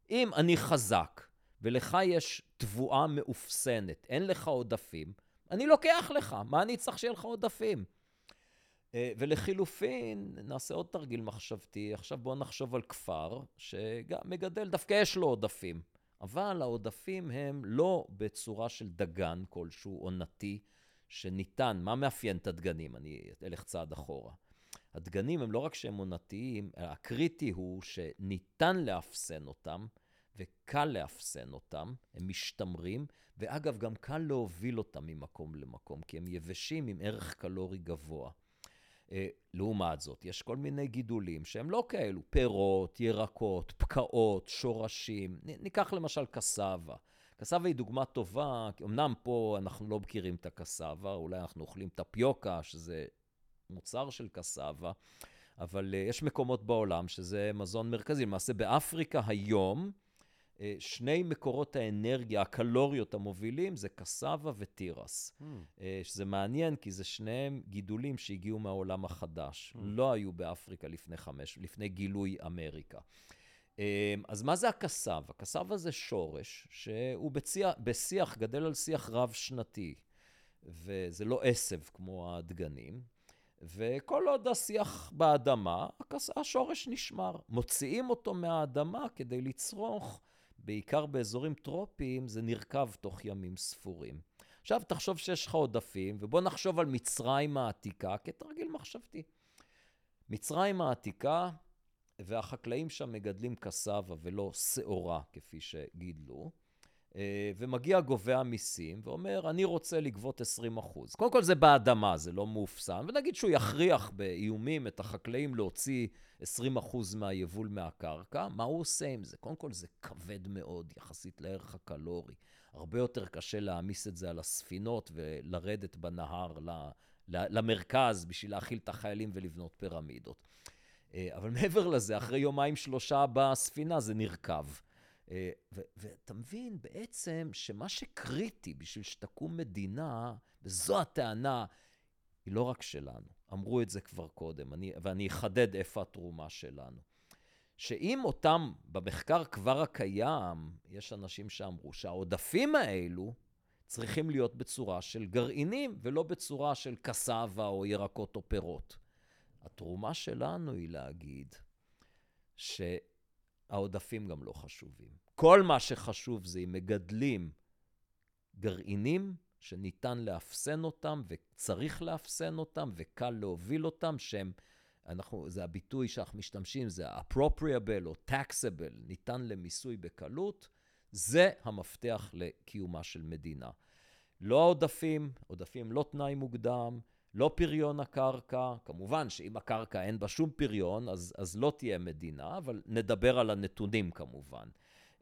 אם אני חזק ולך יש תבואה מאופסנת, אין לך עודפים, אני לוקח לך, מה אני צריך שיהיה לך עודפים? אה, ולחילופין, נעשה עוד תרגיל מחשבתי. עכשיו בואו נחשוב על כפר שגם מגדל, דווקא יש לו עודפים. אבל העודפים הם לא בצורה של דגן כלשהו, עונתי, שניתן. מה מאפיין את הדגנים? אני אלך צעד אחורה. הדגנים הם לא רק שהם עונתיים, הקריטי הוא שניתן לאפסן אותם, וקל לאפסן אותם, הם משתמרים, ואגב, גם קל להוביל אותם ממקום למקום, כי הם יבשים עם ערך קלורי גבוה. אה, לעומת זאת, יש כל מיני גידולים שהם לא כאלו, פירות, ירקות, פקעות, שורשים. ניקח למשל קסאבה. קסאבה היא דוגמה טובה, אמנם פה אנחנו לא מכירים את הקסאבה, אולי אנחנו אוכלים טפיוקה, שזה מוצר של קסאבה, אבל uh, יש מקומות בעולם שזה מזון מרכזי. למעשה באפריקה היום, אה, שני מקורות האנרגיה, הקלוריות המובילים, זה קסאבה ותירס. Mm. אה, שזה מעניין, כי זה שניהם גידולים שהגיעו מהעולם החדש. Mm. לא היו באפריקה לפני חמש, לפני גילוי אמריקה. אה, אז מה זה הקסאבה? קסאבה זה שורש שהוא בשיח, בשיח, גדל על שיח רב-שנתי, וזה לא עשב כמו הדגנים. וכל עוד השיח באדמה, השורש נשמר. מוציאים אותו מהאדמה כדי לצרוך בעיקר באזורים טרופיים, זה נרקב תוך ימים ספורים. עכשיו תחשוב שיש לך עודפים, ובוא נחשוב על מצרים העתיקה כתרגיל מחשבתי. מצרים העתיקה, והחקלאים שם מגדלים קסאבה ולא שעורה, כפי שגידלו. אה, ומגיע גובה המיסים ואומר, אני רוצה לגבות 20 אחוז. קודם כל זה באדמה, זה לא מאופסן, ונגיד שהוא יכריח באיומים את החקלאים להוציא 20 אחוז מהיבול מהקרקע, מה הוא עושה עם זה? קודם כל זה כבד מאוד יחסית לערך הקלורי. הרבה יותר קשה להעמיס את זה על הספינות ולרדת בנהר למרכז בשביל להאכיל את החיילים ולבנות פירמידות. אה, אבל מעבר לזה, אחרי יומיים שלושה בספינה זה נרקב. אה, ואתה מבין בעצם שמה שקריטי בשביל שתקום מדינה, וזו הטענה, היא לא רק שלנו. אמרו את זה כבר קודם, אני, ואני אחדד איפה התרומה שלנו. שאם אותם, במחקר כבר הקיים, יש אנשים שאמרו שהעודפים האלו צריכים להיות בצורה של גרעינים, ולא בצורה של קסאבה או ירקות או פירות. התרומה שלנו היא להגיד שהעודפים גם לא חשובים. כל מה שחשוב זה אם מגדלים גרעינים שניתן לאפסן אותם וצריך לאפסן אותם וקל להוביל אותם, שהם, אנחנו, זה הביטוי שאנחנו משתמשים, זה appropriable או taxable, ניתן למיסוי בקלות, זה המפתח לקיומה של מדינה. לא העודפים, עודפים לא תנאי מוקדם, לא פריון הקרקע, כמובן שאם הקרקע אין בה שום פריון, אז, אז לא תהיה מדינה, אבל נדבר על הנתונים כמובן.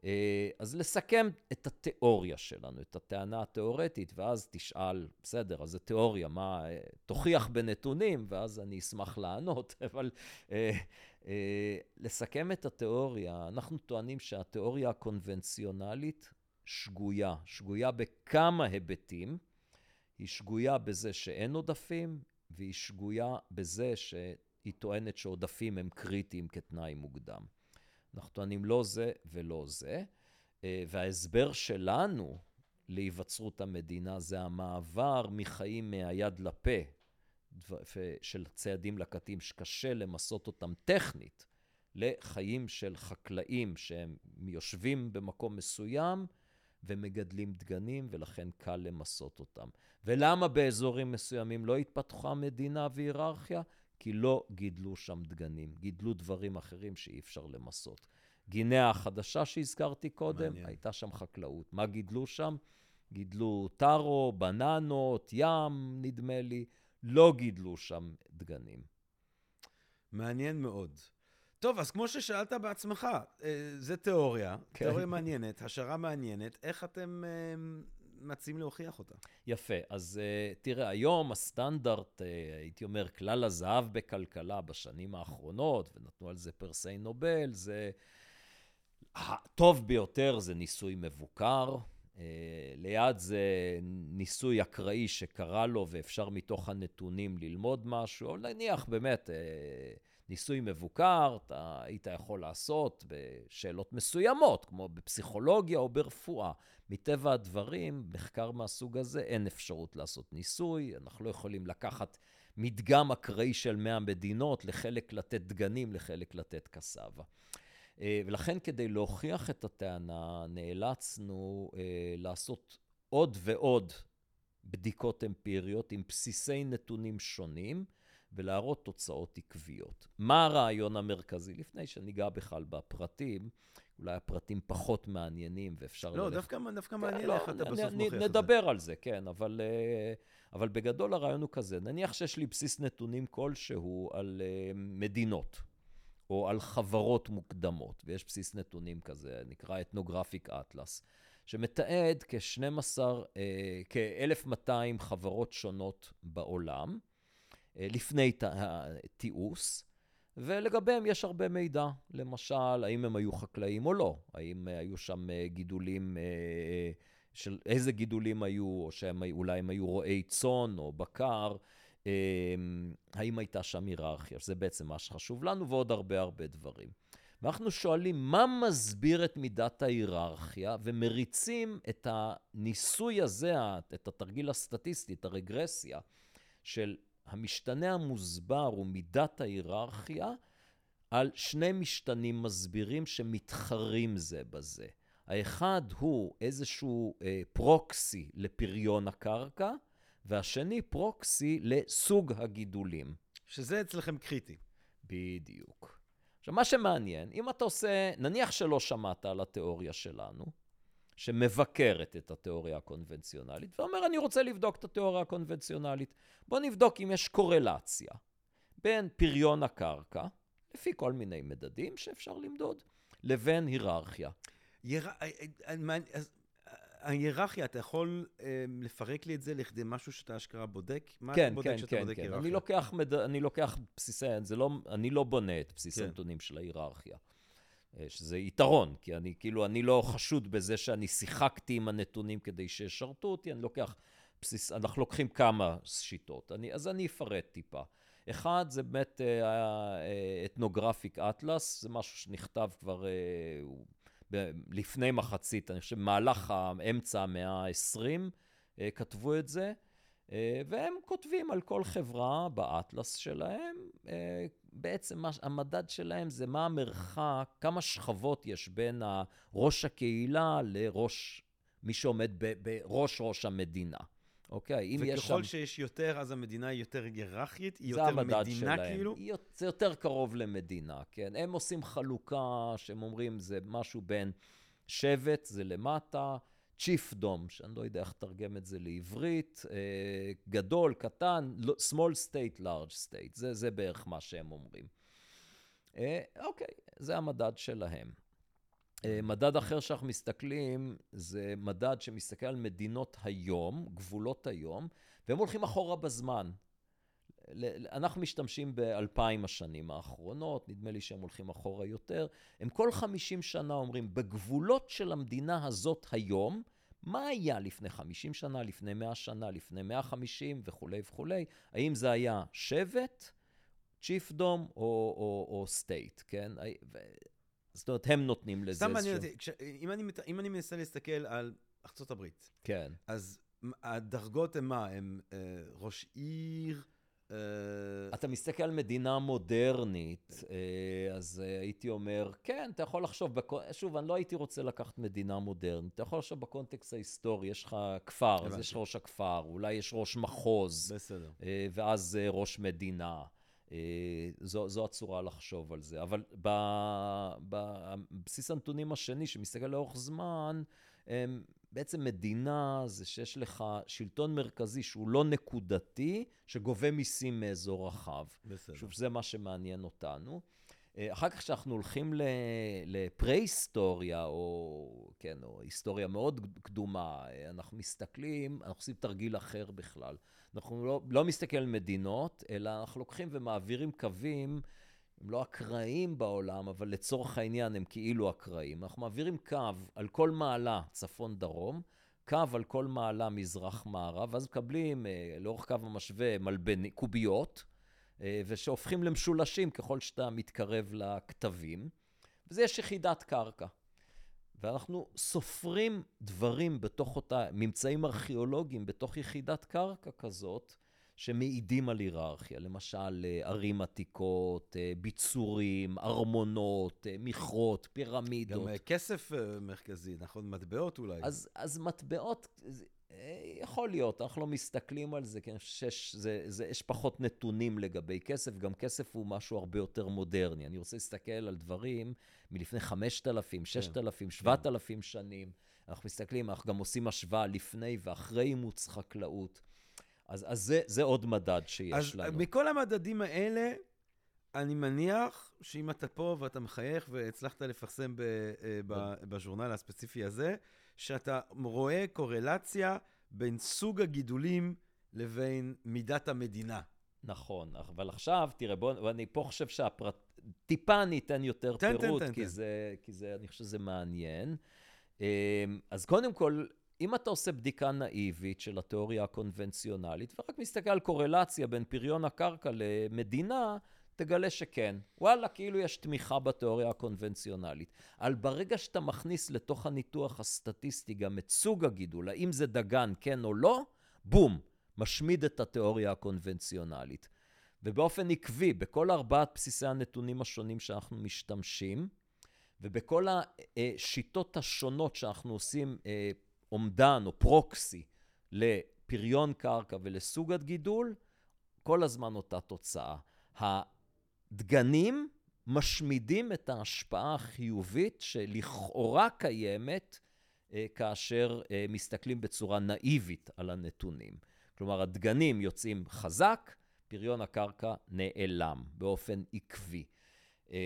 אה, אז לסכם את התיאוריה שלנו, את הטענה התיאורטית, ואז תשאל, בסדר, אז זה תיאוריה, מה, אה, תוכיח בנתונים, ואז אני אשמח לענות, אבל אה, לסכם את התיאוריה, אנחנו טוענים שהתיאוריה הקונבנציונלית שגויה, שגויה בכמה היבטים. היא שגויה בזה שאין עודפים, והיא שגויה בזה שהיא טוענת שעודפים הם קריטיים כתנאי מוקדם. אנחנו טוענים לא זה ולא זה, אה, וההסבר שלנו להיווצרות המדינה זה המעבר מחיים מהיד לפה, של ציידים לקטים שקשה למסות אותם טכנית, לחיים של חקלאים שהם יושבים במקום מסוים ומגדלים דגנים, ולכן קל למסות אותם. ולמה באזורים מסוימים לא התפתחה מדינה והיררכיה? כי לא גידלו שם דגנים, גידלו דברים אחרים שאי אפשר למסות. גינאה החדשה שהזכרתי קודם, מעניין. הייתה שם חקלאות. מה גידלו שם? גידלו טארו, בננות, ים, נדמה לי. לא גידלו שם דגנים. מעניין מאוד. טוב, אז כמו ששאלת בעצמך, אה, זה תיאוריה, כן. תיאוריה מעניינת, השערה מעניינת, איך אתם אה, מציעים להוכיח אותה? יפה, אז אה, תראה, היום הסטנדרט, הייתי אומר, כלל הזהב בכלכלה בשנים האחרונות, ונתנו על זה פרסי נובל, זה הטוב ביותר זה ניסוי מבוקר. ליד זה ניסוי אקראי שקרה לו ואפשר מתוך הנתונים ללמוד משהו, או נניח באמת ניסוי מבוקר, אתה היית יכול לעשות בשאלות מסוימות, כמו בפסיכולוגיה או ברפואה. מטבע הדברים, מחקר מהסוג הזה, אין אפשרות לעשות ניסוי, אנחנו לא יכולים לקחת מדגם אקראי של 100 מדינות, לחלק לתת דגנים, לחלק לתת קסאבה. אה, ולכן כדי להוכיח את הטענה, נאלצנו אה, לעשות עוד ועוד בדיקות אמפיריות עם בסיסי נתונים שונים. ולהראות תוצאות עקביות. מה הרעיון המרכזי? לפני שניגע בכלל בפרטים, אולי הפרטים פחות מעניינים ואפשר... לא, ללכת... דווקא, דווקא כן, מעניין לא, איך אתה בסוף מוכיח את זה. נדבר על זה, כן, אבל, אה, אבל בגדול הרעיון הוא כזה, נניח שיש לי בסיס נתונים כלשהו על אה, מדינות. או על חברות מוקדמות, ויש בסיס נתונים כזה, נקרא אתנוגרפיק אטלס, שמתעד כ-12, אה, כ-1,200 חברות שונות בעולם, אה, לפני תיעוש, ולגביהם יש הרבה מידע. למשל, האם הם היו חקלאים או לא, האם אה, היו שם אה, גידולים, של איזה גידולים היו, או שהם אולי הם היו רועי צאן או בקר, האם הייתה שם היררכיה, שזה בעצם מה שחשוב לנו, ועוד הרבה הרבה דברים. ואנחנו שואלים, מה מסביר את מידת ההיררכיה, ומריצים את הניסוי הזה, את התרגיל הסטטיסטי, את הרגרסיה, של המשתנה המוסבר הוא מידת ההיררכיה על שני משתנים מסבירים שמתחרים זה בזה. האחד הוא איזשהו אה, פרוקסי לפריון הקרקע, והשני פרוקסי לסוג הגידולים. שזה אצלכם קריטי. בדיוק. עכשיו, מה שמעניין, אם אתה עושה, נניח שלא שמעת על התיאוריה שלנו, שמבקרת את התיאוריה הקונבנציונלית, ואומר, אני רוצה לבדוק את התיאוריה הקונבנציונלית. בוא נבדוק אם יש קורלציה בין פריון הקרקע, לפי כל מיני מדדים שאפשר למדוד, לבין היררכיה. יר... אה, אה, אה, ההיררכיה, אתה יכול אה, לפרק לי את זה לכדי משהו שאתה אשכרה בודק? מה כן, אתה בודק כן, כן, בודק כן. היררכיה? אני לוקח, מד... אני לוקח בסיסי, לא, אני לא בונה את בסיס כן. הנתונים של ההיררכיה. אה, שזה יתרון, כי אני כאילו, אני לא חשוד בזה שאני שיחקתי עם הנתונים כדי שישרתו אותי, אני לוקח בסיס, אנחנו לוקחים כמה שיטות, אני, אז אני אפרט טיפה. אחד, זה באמת אתנוגרפיק אה, אטלס, זה משהו שנכתב כבר אה, לפני מחצית, אני חושב, במהלך האמצע המאה ה-20 כתבו את זה. אה, והם כותבים על כל חברה באטלס שלהם, אה, בעצם המדד שלהם זה מה המרחק, כמה שכבות יש בין ראש הקהילה לראש, מי שעומד בראש ראש המדינה. אוקיי, אם יש שם... וככל שיש יותר, אז המדינה היא יותר היררכית? היא יותר מדינה שלהם. כאילו? זה יותר קרוב למדינה, כן. הם עושים חלוקה, שהם אומרים, זה משהו בין שבט, זה למטה, צ'יפדום, שאני לא יודע איך לתרגם את זה לעברית, אה, גדול, קטן, לא, small state, large state, זה, זה בערך מה שהם אומרים. אה, אוקיי, זה המדד שלהם. אה, מדד אחר שאנחנו מסתכלים, זה מדד שמסתכל על מדינות היום, גבולות היום, והם הולכים אחורה בזמן. אנחנו משתמשים באלפיים השנים האחרונות, נדמה לי שהם הולכים אחורה יותר. הם כל חמישים שנה אומרים, בגבולות של המדינה הזאת היום, מה היה לפני חמישים שנה, לפני מאה שנה, לפני מאה חמישים וכולי וכולי? האם זה היה שבט, chiefdom או state, כן? זאת אומרת, הם נותנים לזה איזשהו... סתם מעניין אותי, אם, אני, אם אני מנסה להסתכל על ארצות הברית, כן. אז הדרגות הן מה? הן אה, ראש עיר? אה... אתה מסתכל על מדינה מודרנית, אה, אז אה, הייתי אומר, כן, אתה יכול לחשוב, בק... שוב, אני לא הייתי רוצה לקחת מדינה מודרנית, אתה יכול לחשוב בקונטקסט ההיסטורי, יש לך כפר, אז יש ראש הכפר, אולי יש ראש מחוז, בסדר. ואז ראש מדינה. זו, זו הצורה לחשוב על זה. אבל בבסיס הנתונים השני, שמסתכל לאורך זמן, בעצם מדינה זה שיש לך שלטון מרכזי שהוא לא נקודתי, שגובה מיסים מאזור רחב. בסדר. שוב, זה מה שמעניין אותנו. אה, אחר כך כשאנחנו הולכים לפרה-היסטוריה, או, כן, או היסטוריה מאוד קדומה, אה, אנחנו מסתכלים, אנחנו עושים תרגיל אחר בכלל. אנחנו לא, לא מסתכל על מדינות, אלא אנחנו לוקחים ומעבירים קווים, הם לא אקראיים בעולם, אבל לצורך העניין הם כאילו אקראיים. אנחנו מעבירים קו על כל מעלה צפון-דרום, קו על כל מעלה מזרח-מערב, ואז מקבלים אה, לאורך קו המשווה מלבני, קוביות, אה, ושהופכים למשולשים ככל שאתה מתקרב לכתבים, וזה יש יחידת קרקע. ואנחנו סופרים דברים בתוך אותה, ממצאים ארכיאולוגיים בתוך יחידת קרקע כזאת, שמעידים על היררכיה. למשל, אה, ערים עתיקות, אה, ביצורים, ארמונות, אה, מכרות, פירמידות. גם כסף מרכזי, נכון? מטבעות אולי. אז, אז מטבעות, יכול להיות, אנחנו לא מסתכלים על זה, כי אני חושב שיש פחות נתונים לגבי כסף, גם כסף הוא משהו הרבה יותר מודרני. אני רוצה להסתכל על דברים מלפני 5,000, 6,000, 7,000 שנים. אנחנו מסתכלים, אנחנו גם עושים השוואה לפני ואחרי אימוץ חקלאות. אז, אז זה, זה עוד מדד שיש אז לנו. אז מכל המדדים האלה, אני מניח שאם אתה פה ואתה מחייך והצלחת לפרסם ב, אה, ב, בז'ורנל הספציפי הזה, שאתה רואה קורלציה בין סוג הגידולים לבין מידת המדינה. נכון, אבל עכשיו, תראה, בוא, אני פה חושב שהפרט... טיפה אני אתן יותר תן, פירוט, תן, תן, כי, תן. זה, כי זה, אני חושב שזה מעניין. אמ, אז קודם כל, אם אתה עושה בדיקה נאיבית של התיאוריה הקונבנציונלית, ורק מסתכל על קורלציה בין פריון הקרקע למדינה, תגלה שכן. וואלה, כאילו יש תמיכה בתיאוריה הקונבנציונלית. אבל ברגע שאתה מכניס לתוך הניתוח הסטטיסטי גם את סוג הגידול, האם זה דגן, כן או לא, בום, משמיד את התיאוריה הקונבנציונלית. ובאופן עקבי, בכל ארבעת בסיסי הנתונים השונים שאנחנו משתמשים, ובכל השיטות השונות שאנחנו עושים אה, אומדן או פרוקסי לפריון קרקע ולסוג הגידול, כל הזמן אותה תוצאה. הדגנים משמידים את ההשפעה החיובית שלכאורה קיימת אה, כאשר אה, מסתכלים בצורה נאיבית על הנתונים. כלומר, הדגנים יוצאים חזק, פריון הקרקע נעלם באופן עקבי. אה,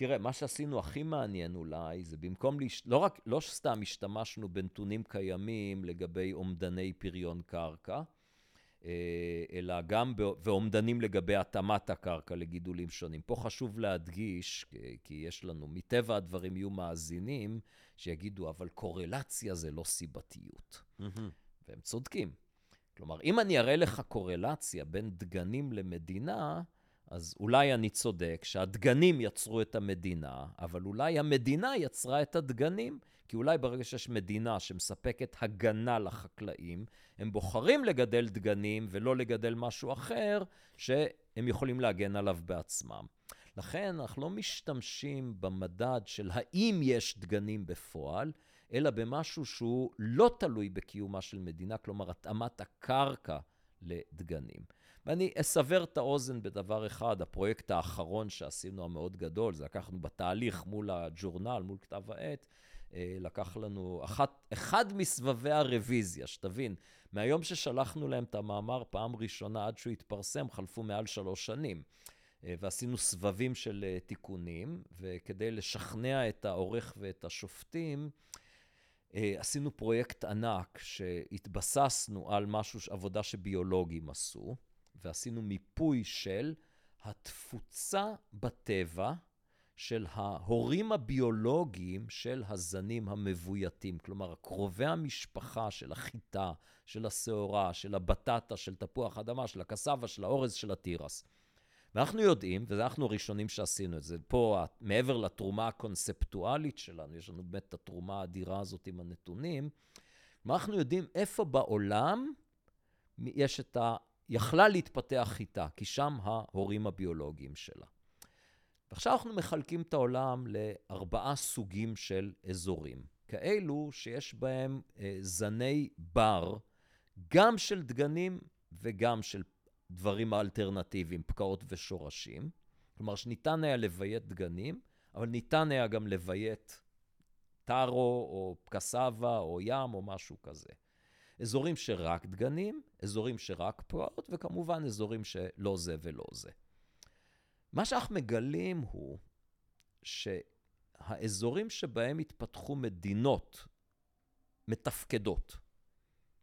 תראה, מה שעשינו הכי מעניין אולי, זה במקום, לש... לא רק, לא סתם השתמשנו בנתונים קיימים לגבי אומדני פריון קרקע, אה, אלא גם ואומדנים לגבי התאמת הקרקע לגידולים שונים. פה חשוב להדגיש, כי יש לנו, מטבע הדברים יהיו מאזינים שיגידו, אבל קורלציה זה לא סיבתיות. Mm-hmm. והם צודקים. כלומר, אם אני אראה לך קורלציה בין דגנים למדינה, אז אולי אני צודק שהדגנים יצרו את המדינה, אבל אולי המדינה יצרה את הדגנים. כי אולי ברגע שיש מדינה שמספקת הגנה לחקלאים, הם בוחרים לגדל דגנים ולא לגדל משהו אחר שהם יכולים להגן עליו בעצמם. לכן אנחנו לא משתמשים במדד של האם יש דגנים בפועל, אלא במשהו שהוא לא תלוי בקיומה של מדינה, כלומר התאמת הקרקע לדגנים. ואני אסבר את האוזן בדבר אחד, הפרויקט האחרון שעשינו המאוד גדול, זה לקחנו בתהליך מול הג'ורנל, מול כתב העת, אה, לקח לנו אחת, אחד מסבבי הרוויזיה, שתבין, מהיום ששלחנו להם את המאמר פעם ראשונה עד שהוא התפרסם, חלפו מעל שלוש שנים. אה, ועשינו סבבים של אה, תיקונים, וכדי לשכנע את העורך ואת השופטים, עשינו פרויקט ענק שהתבססנו על משהו, עבודה שביולוגים עשו, ועשינו מיפוי של התפוצה בטבע של ההורים הביולוגיים של הזנים המבויתים. כלומר, קרובי המשפחה של החיטה, של השעורה, של הבטטה, של תפוח אדמה, של הקסבה, של האורז, של התירס. ואנחנו יודעים, וזה אנחנו הראשונים שעשינו את זה, פה מעבר לתרומה הקונספטואלית שלנו, יש לנו באמת את התרומה האדירה הזאת עם הנתונים, אנחנו יודעים איפה בעולם יש את. יכלה להתפתח חיטה, כי שם ההורים הביולוגיים שלה. ועכשיו אנחנו מחלקים את העולם לארבעה סוגים של אזורים. כאלו שיש בהם אה, זני בר, גם של דגנים וגם של דברים אלטרנטיביים, פקעות ושורשים. כלומר, שניתן היה לביית דגנים, אבל ניתן היה גם לביית טארו או קסבה או ים או משהו כזה. אזורים שרק דגנים, אזורים שרק פקעות, וכמובן אזורים שלא זה ולא זה. מה שאנחנו מגלים הוא שהאזורים שבהם התפתחו מדינות מתפקדות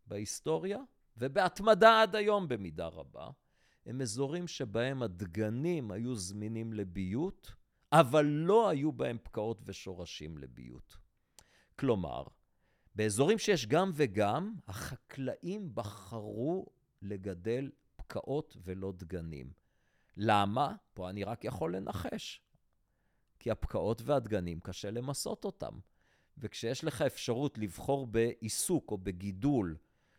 בהיסטוריה, ובהתמדה עד היום במידה רבה, הם אזורים שבהם הדגנים היו זמינים לביות, אבל לא היו בהם פקעות ושורשים לביות. כלומר, באזורים שיש גם וגם, החקלאים בחרו לגדל פקעות ולא דגנים. למה? פה אני רק יכול לנחש. כי הפקעות והדגנים, קשה למסות אותם. וכשיש לך אפשרות לבחור בעיסוק או בגידול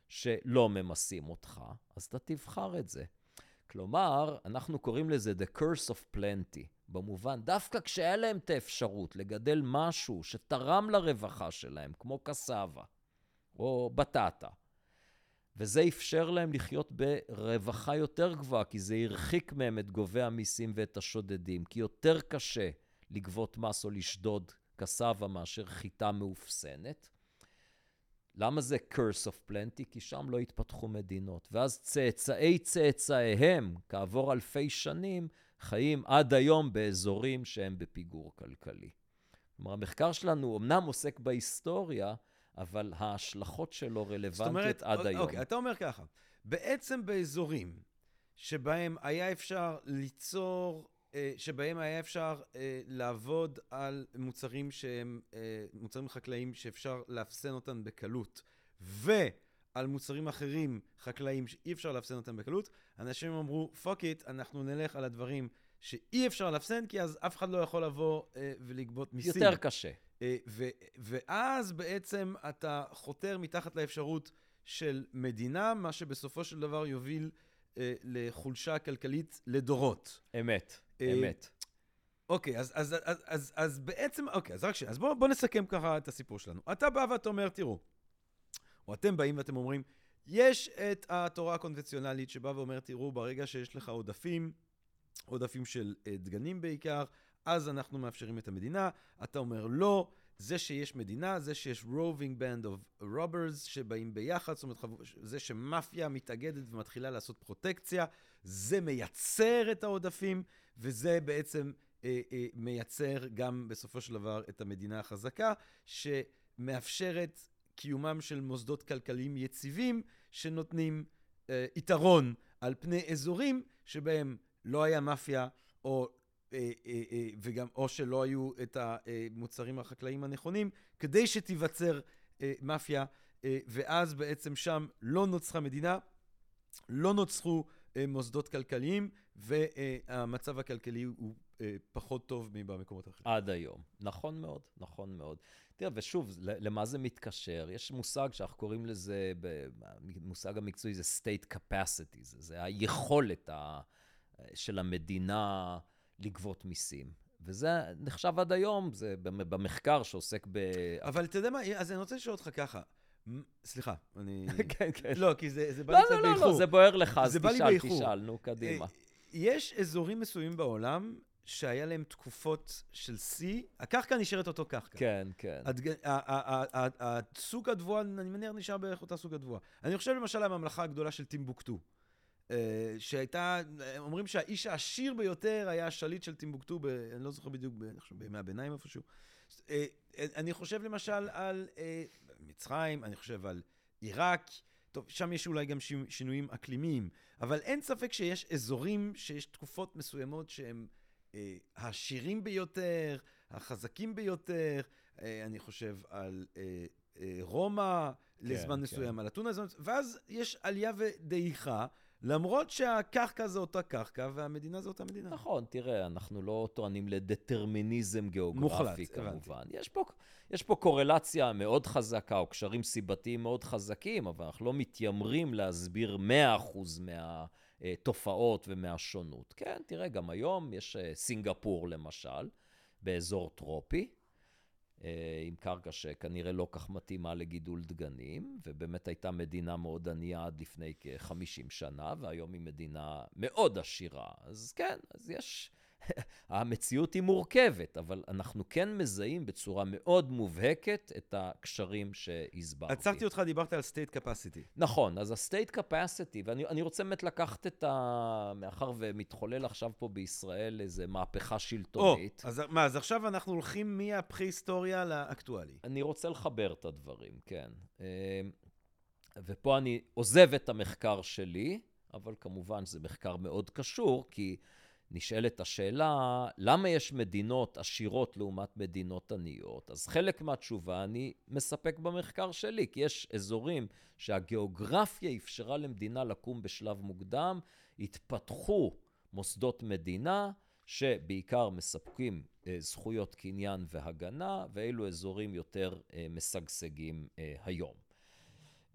שלא ממסים אותך, אז אתה תבחר את זה. כלומר, אנחנו קוראים לזה The Curse of Plenty, במובן, דווקא כשהיה להם את האפשרות לגדל משהו שתרם לרווחה שלהם, כמו קסבה או בטטה, וזה אפשר להם לחיות ברווחה יותר גבוהה, כי זה הרחיק מהם את גובי המיסים ואת השודדים, כי יותר קשה לגבות מס או לשדוד קסבה מאשר חיטה מאופסנת. למה זה curse of plenty? כי שם לא התפתחו מדינות. ואז צאצאי צאצאיהם, כעבור אלפי שנים, חיים עד היום באזורים שהם בפיגור כלכלי. כלומר, המחקר שלנו אמנם עוסק בהיסטוריה, אבל ההשלכות שלו רלוונטיות אומרת, עד אוקיי, היום. אוקיי, אתה אומר ככה, בעצם באזורים שבהם היה אפשר ליצור, אה, שבהם היה אפשר אה, לעבוד על מוצרים שהם, אה, מוצרים חקלאיים שאפשר לאפסן אותם בקלות, ועל מוצרים אחרים חקלאיים שאי אפשר לאפסן אותם בקלות, אנשים אמרו, fuck it, אנחנו נלך על הדברים שאי אפשר לאפסן, כי אז אף אחד לא יכול לבוא ולגבות מיסים. יותר קשה. אה, ו, ואז בעצם אתה חותר מתחת לאפשרות של מדינה, מה שבסופו של דבר יוביל אה, לחולשה כלכלית לדורות. אמת, אה, אמת. אוקיי, אז, אז, אז, אז, אז בעצם, אוקיי, אז רק שנייה, אז בואו בוא נסכם ככה את הסיפור שלנו. אתה בא ואתה אומר, תראו, או אתם באים ואתם אומרים, יש את התורה הקונבנציונלית שבאה ואומרת, תראו, ברגע שיש לך עודפים, עודפים של דגנים בעיקר, אז אנחנו מאפשרים את המדינה. אתה אומר לא, זה שיש מדינה, זה שיש roving band of robbers שבאים ביחד, זאת אומרת, זה שמאפיה מתאגדת ומתחילה לעשות פרוטקציה, זה מייצר את העודפים, וזה בעצם אה, אה, מייצר גם בסופו של דבר את המדינה החזקה, שמאפשרת קיומם של מוסדות כלכליים יציבים, שנותנים אה, יתרון על פני אזורים שבהם לא היה מאפיה, או אה, אה, אה, וגם, או שלא היו את המוצרים החקלאיים הנכונים, כדי שתיווצר מאפיה, ואז בעצם שם לא נוצרה מדינה, לא נוצרו אה, מוסדות כלכליים, והמצב הכלכלי הוא אה, פחות טוב מבמקומות האחרים. עד היום. נכון מאוד, נכון מאוד. תראה, ושוב, למה זה מתקשר? יש מושג שאנחנו קוראים לזה, המושג המקצועי זה state capacity, זה, זה היכולת ה, של המדינה לגבות מיסים. וזה נחשב עד היום, זה במחקר שעוסק ב... אבל אתה יודע מה, אז אני רוצה לשאול אותך ככה. סליחה, אני... כן, כן. לא, כי זה, זה בא לא, לי קצת לא, באיחור. לא, לא, זה בוער לך, אז תשאל. תשאל, נו, קדימה. אה, יש אזורים מסוימים בעולם שהיה להם תקופות של שיא, הקרקע נשארת אותו קרקע. כן, כן. הדג... הסוג הדבואה, אני מניח, נשאר בערך אותה סוג הדבואה. אני חושב למשל על הממלכה הגדולה של טימבוקטו. אה, שהייתה, אומרים שהאיש העשיר ביותר היה השליט של טימבוקטו, ב, אני לא זוכר בדיוק, ב- אני חושב בימי הביניים איפשהו. אה, אני חושב למשל על אה, מצרים, אני חושב על עיראק, טוב, שם יש אולי גם שינו- שינויים אקלימיים, אבל אין ספק שיש אזורים, שיש תקופות מסוימות שהם העשירים ביותר, החזקים ביותר, אה, אני חושב על אה, אה, רומא לזמן כן. מסוים, על אתונה, לזמן מסוים, ואז יש עלייה ודעיכה, למרות שהקרקע זו אותה קרקע והמדינה זו אותה מדינה. נכון, תראה, אנחנו לא טוענים לדטרמיניזם גיאוגרפי, מוחלט, כמובן. יש פה, יש פה קורלציה מאוד חזקה, או קשרים סיבתיים מאוד חזקים, אבל אנחנו לא מתיימרים להסביר 100% מהתופעות ומהשונות. כן, תראה, גם היום יש אה, סינגפור, למשל, באזור טרופי, אה, עם קרקע שכנראה לא כך מתאימה לגידול דגנים, ובאמת הייתה מדינה מאוד ענייה עד לפני כ-50 שנה, והיום היא מדינה מאוד עשירה. אז כן, אז יש... המציאות היא מורכבת, אבל אנחנו כן מזהים בצורה מאוד מובהקת את הקשרים שהסברתי. עצרתי אותך, דיברת על state capacity. נכון, אז ה-state capacity, ואני אני רוצה באמת לקחת את ה... מאחר ומתחולל עכשיו פה בישראל איזו מהפכה או, שלטונית. אז מה, אז עכשיו אנחנו הולכים מהפרה-היסטוריה לאקטואלי. אני רוצה לחבר את הדברים, כן. אה, ופה אני עוזב את המחקר שלי, אבל כמובן זה מחקר מאוד קשור, כי נשאלת השאלה, למה יש מדינות עשירות לעומת מדינות עניות? אז חלק מהתשובה אני מספק במחקר שלי, כי יש אזורים שהגיאוגרפיה אפשרה למדינה לקום בשלב מוקדם, התפתחו מוסדות מדינה, שבעיקר מספקים אה, זכויות קניין והגנה, ואילו אזורים יותר אה, משגשגים אה, היום.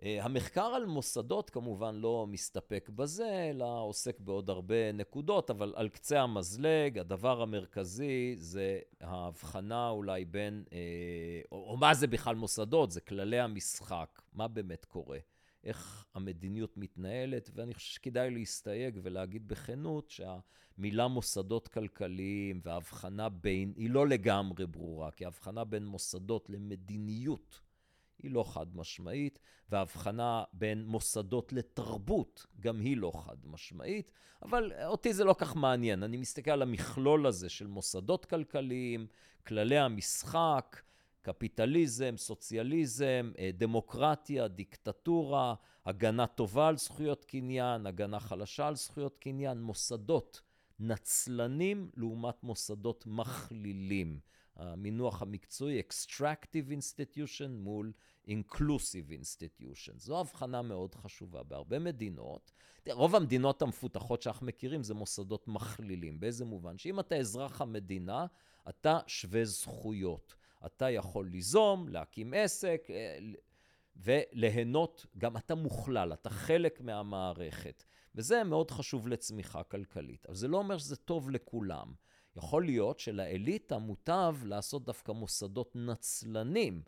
אה, המחקר על מוסדות כמובן לא מסתפק בזה, אלא עוסק בעוד הרבה נקודות, אבל על קצה המזלג, הדבר המרכזי זה ההבחנה אולי בין, אה, או, או מה זה בכלל מוסדות, זה כללי המשחק, מה באמת קורה, איך המדיניות מתנהלת, ואני חושב שכדאי להסתייג ולהגיד בכנות שהמילה מוסדות כלכליים וההבחנה בין, היא לא לגמרי ברורה, כי ההבחנה בין מוסדות למדיניות היא לא חד משמעית, וההבחנה בין מוסדות לתרבות גם היא לא חד משמעית, אבל אותי זה לא כך מעניין. אני מסתכל על המכלול הזה של מוסדות כלכליים, כללי המשחק, קפיטליזם, סוציאליזם, אה, דמוקרטיה, דיקטטורה, הגנה טובה על זכויות קניין, הגנה חלשה על זכויות קניין, מוסדות נצלנים לעומת מוסדות מכלילים. המינוח המקצועי, extractive institution מול inclusive institution. זו הבחנה מאוד חשובה. בהרבה מדינות, רוב המדינות המפותחות שאנחנו מכירים זה מוסדות מכלילים. באיזה מובן? שאם אתה אזרח המדינה, אתה שווה זכויות. אתה יכול ליזום, להקים עסק, אה, וליהנות, גם אתה מוכלל, אתה חלק מהמערכת. וזה מאוד חשוב לצמיחה כלכלית. אבל זה לא אומר שזה טוב לכולם. יכול להיות שלאליטה מוטב לעשות דווקא מוסדות נצלנים,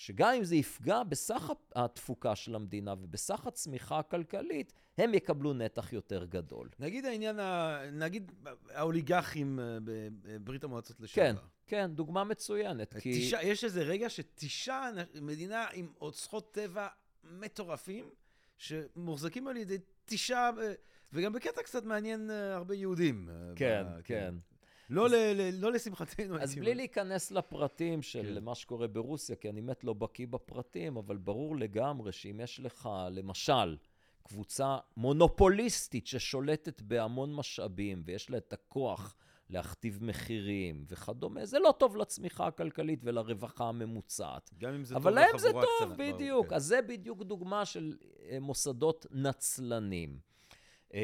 שגם אם זה יפגע בסך התפוקה של המדינה ובסך הצמיחה הכלכלית, הם יקבלו נתח יותר גדול. נגיד העניין, ה... נגיד האוליגרכים אה, בברית המועצות לשעבר. כן, כן, דוגמה מצוינת. כי... תשע, יש איזה רגע שתשעה, מדינה עם אוצרות טבע מטורפים, שמוחזקים על ידי תשעה, וגם בקטע קצת מעניין אה, הרבה יהודים. כן, ב... כן. לא, אז, ל, לא לשמחתנו. אז בלי להיכנס לפרטים של כן. מה שקורה ברוסיה, כי אני באמת לא בקיא בפרטים, אבל ברור לגמרי שאם יש לך, למשל, קבוצה מונופוליסטית ששולטת בהמון משאבים, ויש לה את הכוח להכתיב מחירים וכדומה, זה לא טוב לצמיחה הכלכלית ולרווחה הממוצעת. גם אם זה אבל טוב להם זה טוב, קצת, בדיוק. כן. אז זה בדיוק דוגמה של מוסדות נצלנים. אמ,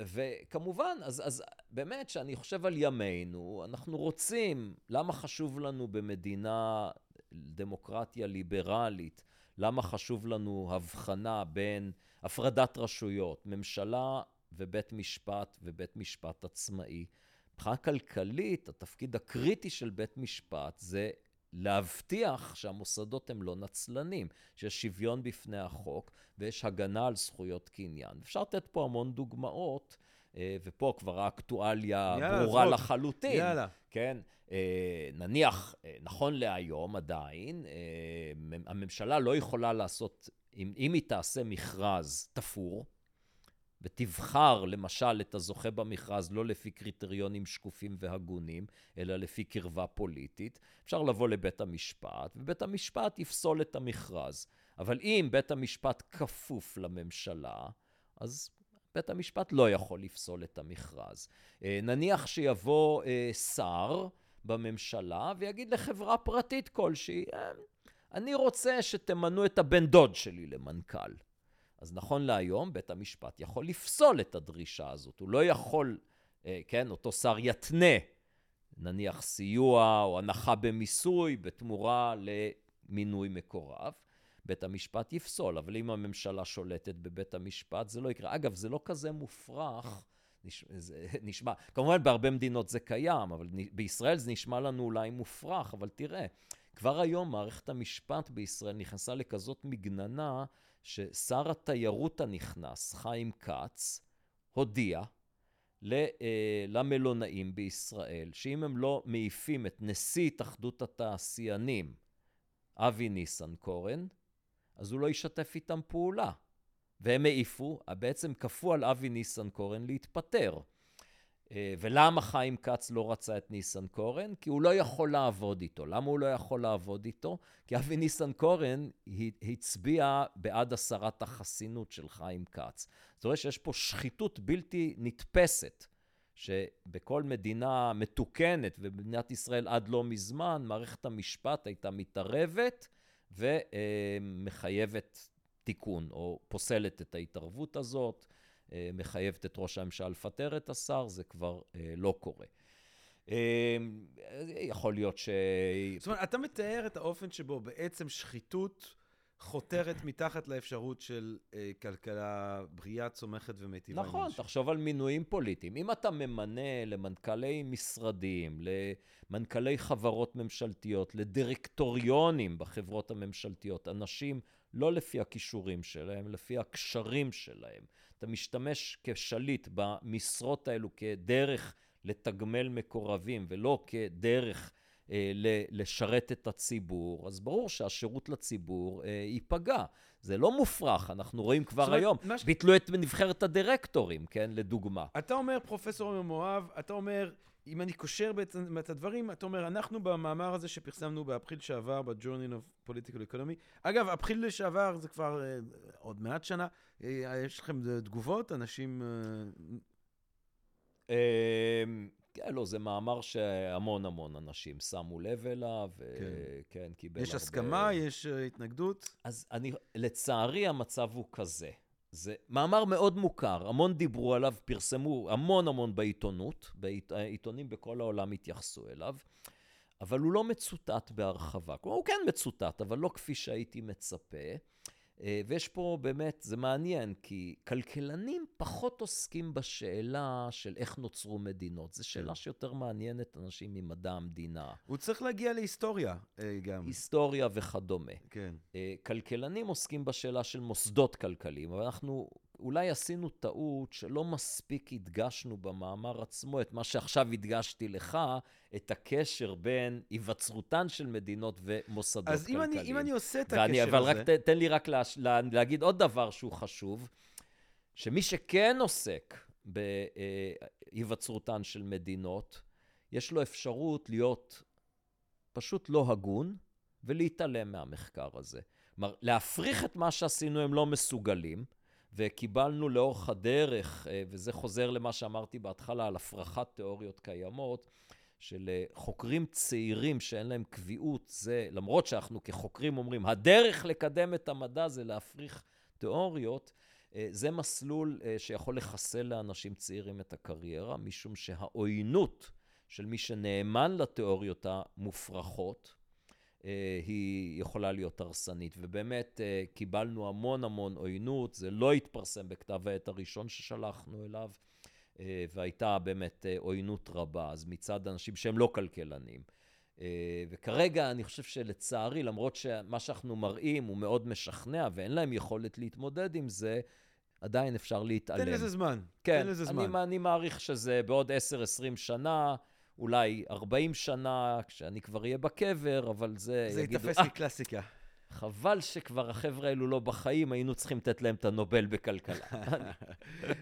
וכמובן, אז, אז באמת, כשאני חושב על ימינו, אנחנו רוצים, למה חשוב לנו במדינה דמוקרטיה ליברלית, למה חשוב לנו הבחנה בין הפרדת רשויות, ממשלה ובית משפט ובית משפט עצמאי. מבחינה כלכלית, התפקיד הקריטי של בית משפט זה להבטיח שהמוסדות הם לא נצלנים, שיש שוויון בפני החוק ויש הגנה על זכויות קניין. אפשר לתת פה המון דוגמאות, ופה כבר האקטואליה יאללה, ברורה זרוק. לחלוטין. יאללה. כן? אה, נניח, אה, נכון להיום עדיין, הממשלה לא יכולה לעשות, אם, אם היא תעשה מכרז תפור, ותבחר למשל את הזוכה במכרז לא לפי קריטריונים שקופים והגונים, אלא לפי קרבה פוליטית, אפשר לבוא לבית המשפט, ובית המשפט יפסול את המכרז. אבל אם בית המשפט כפוף לממשלה, אז בית המשפט לא יכול לפסול את המכרז. אה, נניח שיבוא אה, שר בממשלה ויגיד לחברה פרטית כלשהי, "אה, אני רוצה שתמנו את הבן דוד שלי למנכ"ל. אז נכון להיום, בית המשפט יכול לפסול את הדרישה הזאת. הוא לא יכול, כן, אותו שר יתנה, נניח סיוע או הנחה במיסוי בתמורה למינוי מקורב. בית המשפט יפסול, אבל אם הממשלה שולטת בבית המשפט, זה לא יקרה. אגב, זה לא כזה מופרך. זה נשמע, כמובן בהרבה מדינות זה קיים, אבל בישראל זה נשמע לנו אולי מופרך, אבל תראה, כבר היום מערכת המשפט בישראל נכנסה לכזאת מגננה, ששר התיירות הנכנס, חיים כץ, הודיע אה, למלונאים בישראל, שאם הם לא מעיפים את נשיא התאחדות התעשיינים, אבי ניסנקורן, אז הוא לא ישתף איתם פעולה. והם העיפו, בעצם כפו על אבי ניסנקורן להתפטר. אה, ולמה חיים כץ לא רצה את ניסנקורן? כי הוא לא יכול לעבוד איתו. למה הוא לא יכול לעבוד איתו? כי אבי ניסנקורן הצביע בעד הסרת החסינות של חיים כץ. זאת אומרת שיש פה שחיתות בלתי נתפסת, שבכל מדינה מתוקנת, ובמדינת ישראל עד לא מזמן, מערכת המשפט הייתה מתערבת ומחייבת תיקון, או פוסלת את ההתערבות הזאת. אה, מחייבת את ראש הממשלה לפטר את השר, זה כבר אה, לא קורה. אה, יכול להיות ש... זאת אומרת, אתה מתאר את האופן שבו בעצם שחיתות חותרת מתחת לאפשרות של אה, כלכלה בריאה, צומחת ומיטיבה. עם נכון. תחשוב על מינויים פוליטיים. אם אתה ממנה למנכ"לי משרדים, למנכ"לי חברות ממשלתיות, לדירקטוריונים בחברות הממשלתיות, אנשים לא לפי הכישורים שלהם, לפי הקשרים שלהם. אתה משתמש כשליט במשרות האלו כדרך לתגמל מקורבים ולא כדרך לשרת את הציבור, אז ברור שהשירות לציבור אה, ייפגע. זה לא מופרך, אנחנו רואים כבר אומרת, היום. ש- ביטלו את נבחרת הדירקטורים, כן, לדוגמה. אתה אומר, פרופסור עומר מואב, אתה אומר, אם אני קושר בעצם את הדברים, אתה אומר, אנחנו במאמר הזה שפרסמנו באפריל שעבר, ב-Journal of Political Economy, אגב, אפריל שעבר זה כבר אה, עוד מעט שנה, אה, יש לכם אה, תגובות? אנשים... אה, אמ, כן, לא, זה מאמר שהמון המון אנשים שמו לב אליו, וכן, קיבל יש הרבה... הסכמה? יש אה, התנגדות? אז אני, לצערי המצב הוא כזה. זה מאמר מאוד מוכר, המון דיברו עליו, פרסמו המון המון בעיתונות, בעית, עיתונים בכל העולם התייחסו אליו, אבל הוא לא מצוטט בהרחבה. כלומר, הוא כן מצוטט, אבל לא כפי שהייתי מצפה. אה, ויש פה באמת, זה מעניין, כי כלכלנים פחות עוסקים בשאלה של איך נוצרו מדינות. זו שאלה שיותר מעניינת אנשים ממדע המדינה, הוא צריך להגיע להיסטוריה אה, גם. היסטוריה וכדומה. כן. אה, כלכלנים עוסקים בשאלה של מוסדות כלכליים, אבל אנחנו אולי עשינו טעות שלא מספיק הדגשנו במאמר עצמו את מה שעכשיו הדגשתי לך, את הקשר בין היווצרותן של מדינות ומוסדות אז אם כלכליים. אם אני עושה את ואני, הקשר אבל הזה... רק ת, תן לי רק להש, לה, להגיד עוד דבר שהוא חשוב, שמי שכן עוסק בהיווצרותן של מדינות, יש לו אפשרות להיות פשוט לא הגון ולהתעלם מהמחקר הזה. כלומר, להפריך את מה שעשינו הם לא מסוגלים, וקיבלנו לאורך הדרך, אה, וזה חוזר למה שאמרתי בהתחלה על הפרחת תיאוריות קיימות, של חוקרים צעירים שאין להם קביעות, זה, למרות שאנחנו כחוקרים אומרים, הדרך לקדם את המדע זה להפריך תיאוריות, אה, זה מסלול אה, שיכול לחסל לאנשים צעירים את הקריירה, משום שהעוינות של מי שנאמן לתיאוריות המופרכות, היא יכולה להיות הרסנית. ובאמת קיבלנו המון המון עוינות, זה לא התפרסם בכתב העת הראשון ששלחנו אליו, והייתה באמת עוינות רבה, אז מצד אנשים שהם לא כלכלנים. וכרגע אני חושב שלצערי, למרות שמה שאנחנו מראים הוא מאוד משכנע ואין להם יכולת להתמודד עם זה, עדיין אפשר להתעלם. תן לזה זמן. כן, תן לזה זמן. אני, אני מעריך שזה בעוד 10-20 שנה, אולי 40 שנה, כשאני כבר אהיה בקבר, אבל זה, זה יגידו... ייתפס כקלאסיקה. חבל שכבר החבר'ה האלו לא בחיים, היינו צריכים לתת להם את הנובל בכלכלה.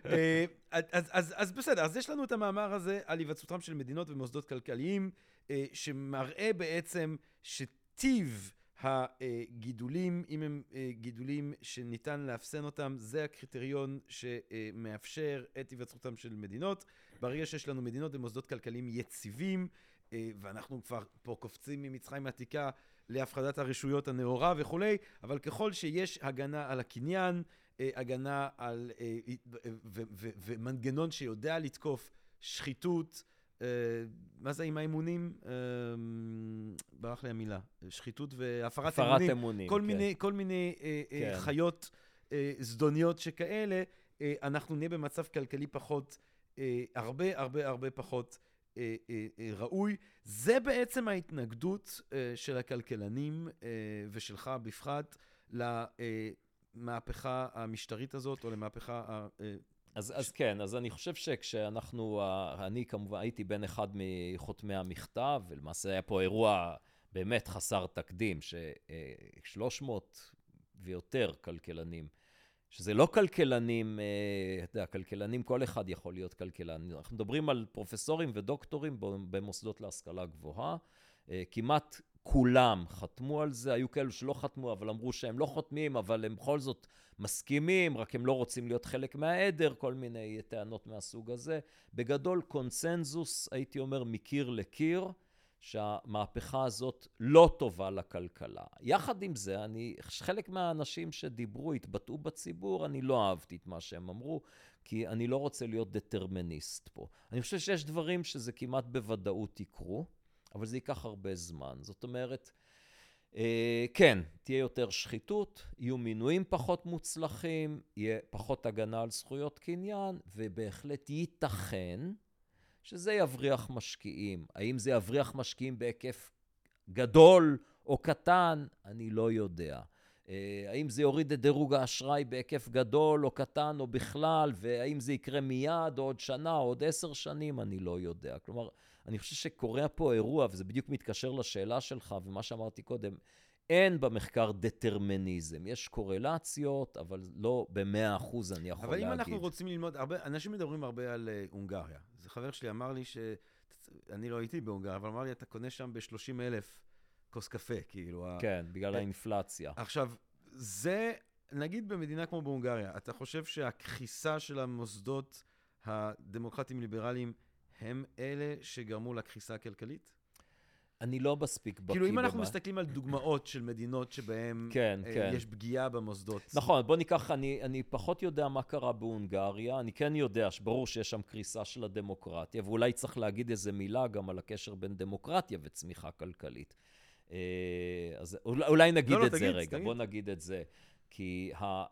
אה, אז, אז, אז בסדר, אז יש לנו את המאמר הזה על היווצרותם של מדינות ומוסדות כלכליים, אה, שמראה בעצם שטיב הגידולים, אם הם אה, גידולים שניתן לאפסן אותם, זה הקריטריון שמאפשר את היווצרותם של מדינות. ברגע שיש לנו מדינות ומוסדות כלכליים יציבים, אה, ואנחנו כבר פה קופצים ממצרים העתיקה להפחדת הרשויות הנאורה וכולי, אבל ככל שיש הגנה על הקניין, אה, הגנה על... ומנגנון שיודע לתקוף שחיתות, אה, מה זה עם האמונים? אה, ברח לי המילה. שחיתות והפרת אמונים. אמונים, כל כן. מיני, כל מיני אה, כן. חיות זדוניות שכאלה, אנחנו נהיה במצב כלכלי פחות, הרבה הרבה הרבה פחות ראוי. זה בעצם ההתנגדות של הכלכלנים ושלך בפרט למהפכה המשטרית הזאת, או למהפכה אז, אז כן, אז אני חושב שכשאנחנו, אני כמובן הייתי בין אחד מחותמי המכתב, ולמעשה היה פה אירוע באמת חסר תקדים, ש-300 ויותר כלכלנים, שזה לא כלכלנים, אה, אתה יודע, כלכלנים, כל אחד יכול להיות כלכלן. אנחנו מדברים על פרופסורים ודוקטורים במוסדות להשכלה גבוהה. אה, כמעט כולם חתמו על זה, היו כאלו שלא חתמו, אבל אמרו שהם לא חותמים, אבל הם בכל זאת מסכימים, רק הם לא רוצים להיות חלק מהעדר, כל מיני טענות מהסוג הזה. בגדול, קונסנזוס, הייתי אומר, מקיר לקיר, שהמהפכה הזאת לא טובה לכלכלה. יחד עם זה, אני, חלק מהאנשים שדיברו, התבטאו בציבור, אני לא אהבתי את מה שהם אמרו, כי אני לא רוצה להיות דטרמיניסט פה. אני חושב שיש דברים שזה כמעט בוודאות יקרו. אבל זה ייקח הרבה זמן. זאת אומרת, אה, כן, תהיה יותר שחיתות, יהיו מינויים פחות מוצלחים, יהיה פחות הגנה על זכויות קניין, ובהחלט ייתכן שזה יבריח משקיעים. האם זה יבריח משקיעים בהיקף גדול או קטן? אני לא יודע. אה, האם זה יוריד את דירוג האשראי בהיקף גדול או קטן או בכלל, והאם זה יקרה מיד או עוד שנה או עוד עשר שנים? אני לא יודע. כלומר, אני חושב שקורה פה אירוע, וזה בדיוק מתקשר לשאלה שלך ומה שאמרתי קודם, אין במחקר דטרמיניזם. יש קורלציות, אבל לא במאה אחוז אני יכול אבל להגיד. אבל אם אנחנו רוצים ללמוד, הרבה, אנשים מדברים הרבה על uh, הונגריה. חבר שלי אמר לי ש... אני לא הייתי בהונגריה, אבל אמר לי, אתה קונה שם ב-30 אלף כוס קפה, כאילו... כן, ה... בגלל האינפלציה. עכשיו, זה, נגיד במדינה כמו בהונגריה, אתה חושב שהכחיסה של המוסדות הדמוקרטיים-ליברליים הם אלה שגרמו לקריסה הכלכלית? אני לא מספיק בקיא כאילו, אם אנחנו. מסתכלים על דוגמאות של מדינות שבהן כן, אה, כן. יש פגיעה במוסדות. נכון, בוא ניקח, אני, אני פחות יודע מה קרה בהונגריה, אני כן יודע שברור שיש שם קריסה של הדמוקרטיה, ואולי צריך להגיד איזה מילה גם על הקשר בין דמוקרטיה וצמיחה כלכלית. אה, אז אולי נגיד לא, לא את לא, זה תגיד, רגע, תגיד. בוא נגיד את זה. כי ה...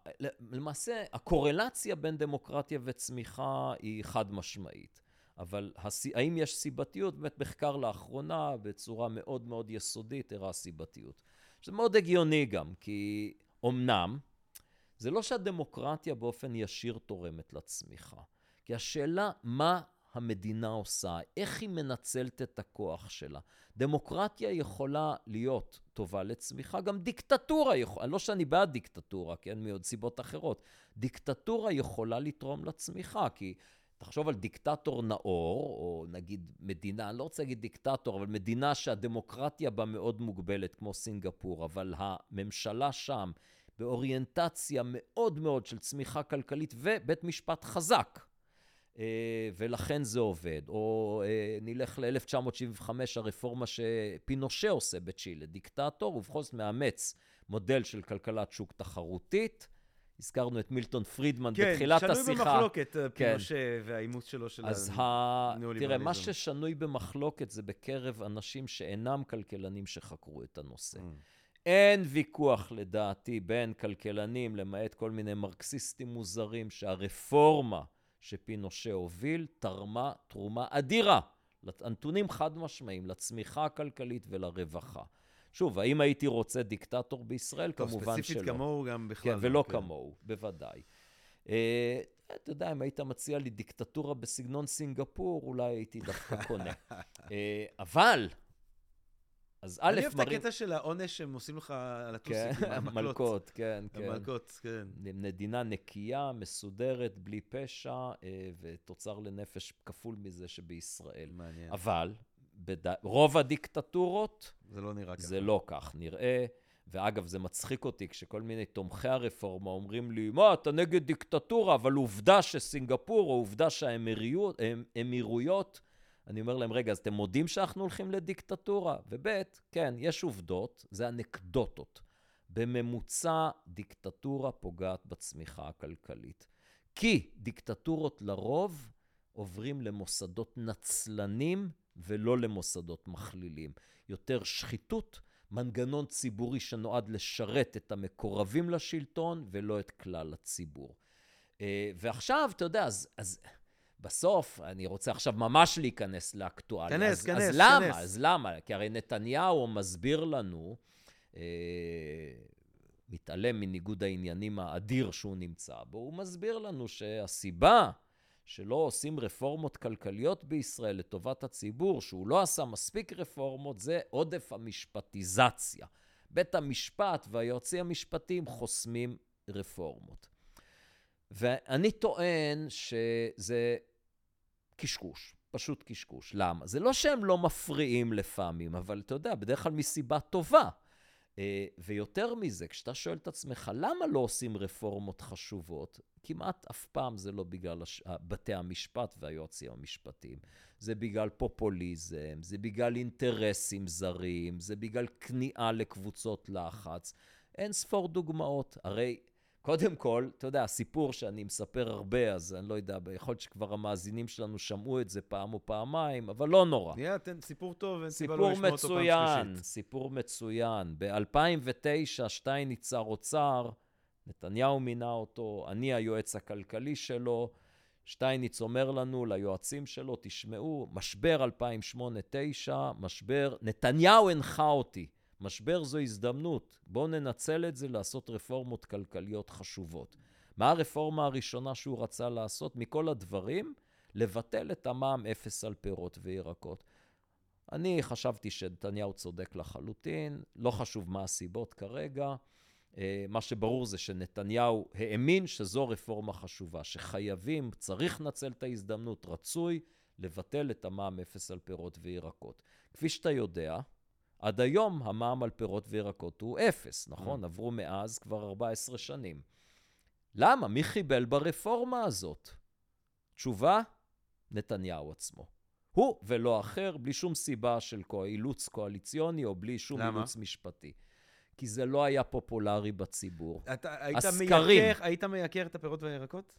למעשה, הקורלציה בין דמוקרטיה וצמיחה היא חד משמעית. אבל הס... האם יש סיבתיות? באמת מחקר לאחרונה בצורה מאוד מאוד יסודית הראה סיבתיות. זה מאוד הגיוני גם, כי אמנם, זה לא שהדמוקרטיה באופן ישיר תורמת לצמיחה, כי השאלה מה המדינה עושה, איך היא מנצלת את הכוח שלה. דמוקרטיה יכולה להיות טובה לצמיחה, גם דיקטטורה יכולה, לא שאני בעד דיקטטורה, כן, מעוד סיבות אחרות. דיקטטורה יכולה לתרום לצמיחה, כי תחשוב על דיקטטור נאור, או נגיד מדינה, אני לא רוצה להגיד דיקטטור, אבל מדינה שהדמוקרטיה בה מאוד מוגבלת, כמו סינגפור, אבל הממשלה שם באוריינטציה מאוד מאוד של צמיחה כלכלית ובית משפט חזק. אה, ולכן זה עובד. או אה, נלך ל-1975, הרפורמה שפינושה עושה בצ'ילה, דיקטטור, ובכל זאת מאמץ מודל של כלכלת שוק תחרותית. הזכרנו את מילטון פרידמן כן, בתחילת שנוי השיחה. במחלוקת, אה, כן. פינושה והאימוץ שלו של אז ה... הניאו-ליברליזם. תראה, מה ששנוי במחלוקת זה בקרב אנשים שאינם כלכלנים שחקרו את הנושא. Mm. אין ויכוח, לדעתי, בין כלכלנים, למעט כל מיני מרקסיסטים מוזרים, שהרפורמה שפינושה הוביל תרמה תרומה אדירה. הנתונים חד משמעיים, לצמיחה הכלכלית ולרווחה. שוב, האם הייתי רוצה דיקטטור בישראל? טוב, כמובן שלא. ספציפית כמוהו גם בכלל. כן, לא, ולא כמוהו, בוודאי. אה, אתה יודע, אם היית מציע לי דיקטטורה בסגנון סינגפור, אולי הייתי דווקא קונה. אה, אבל, אז א', אני אוהב את מראים... הקטע של העונש שהם עושים לך על כן, הטוסיק, עם המקלות. מלקות, כן, כן. המלקות, כן. מדינה נקייה, מסודרת, בלי פשע, אה, ותוצר לנפש כפול מזה שבישראל. מעניין. אבל, בד... רוב הדיקטטורות, זה לא נראה ככה. זה לא כך נראה. ואגב, זה מצחיק אותי כשכל מיני תומכי הרפורמה אומרים לי, מה, אתה נגד דיקטטורה, אבל עובדה שסינגפור, או עובדה שהאמירויות, אני אומר להם, רגע, אז אתם מודים שאנחנו הולכים לדיקטטורה? וב', כן, יש עובדות, זה אנקדוטות. בממוצע, דיקטטורה פוגעת בצמיחה הכלכלית. כי דיקטטורות לרוב עוברים למוסדות נצלנים ולא למוסדות מכלילים. יותר שחיתות, מנגנון ציבורי שנועד לשרת את המקורבים לשלטון ולא את כלל הציבור. אה, ועכשיו, אתה יודע, אז, אז בסוף, אני רוצה עכשיו ממש להיכנס לאקטואליה. כנס, אז, כנס, אז למה? כנס. אז למה? כי הרי נתניהו מסביר לנו, אה, מתעלם מניגוד העניינים האדיר שהוא נמצא בו, הוא מסביר לנו שהסיבה שלא עושים רפורמות כלכליות בישראל לטובת הציבור, שהוא לא עשה מספיק רפורמות, זה עודף המשפטיזציה. בית המשפט והיועצים המשפטיים חוסמים רפורמות. ואני טוען שזה קשקוש, פשוט קשקוש. למה? זה לא שהם לא מפריעים לפעמים, אבל אתה יודע, בדרך כלל מסיבה טובה. אה, ויותר מזה, כשאתה שואל את עצמך, למה לא עושים רפורמות חשובות? כמעט אף פעם זה לא בגלל הש... בתי המשפט והיועצים המשפטיים. זה בגלל פופוליזם, זה בגלל אינטרסים זרים, זה בגלל כניעה לקבוצות לחץ. אין ספור דוגמאות. הרי קודם כל, אתה יודע, הסיפור שאני מספר הרבה, אז אני לא יודע, יכול להיות שכבר המאזינים שלנו שמעו את זה פעם או פעמיים, אבל לא נורא. נהיה, תן סיפור טוב, אין סיבה לא סיפור לשמוע אותו פעם מצוין, שלישית. סיפור מצוין. ב-2009, שטייניץ שר אוצר, נתניהו מינה אותו, אני היועץ הכלכלי שלו. שטייניץ אומר לנו, ליועצים שלו, תשמעו, משבר 2008-2009, משבר, נתניהו הנחה אותי. משבר זו הזדמנות, בואו ננצל את זה לעשות רפורמות כלכליות חשובות. מה הרפורמה הראשונה שהוא רצה לעשות? מכל הדברים, לבטל את המע"מ אפס על פירות וירקות. אני חשבתי שנתניהו צודק לחלוטין, לא חשוב מה הסיבות כרגע. אה, מה שברור זה שנתניהו האמין שזו רפורמה חשובה, שחייבים, צריך לנצל את ההזדמנות, רצוי לבטל את המע"מ אפס על פירות וירקות. כפי שאתה יודע, עד היום המע"מ על פירות וירקות הוא אפס, נכון? Mm. עברו מאז כבר 14 שנים. למה? מי חיבל ברפורמה הזאת? תשובה, נתניהו עצמו. הוא ולא אחר, בלי שום סיבה של אילוץ קואליציוני או בלי שום למה? אילוץ משפטי. כי זה לא היה פופולרי בציבור. אתה היית הסקרים. מייקר, היית מייקר את הפירות והירקות?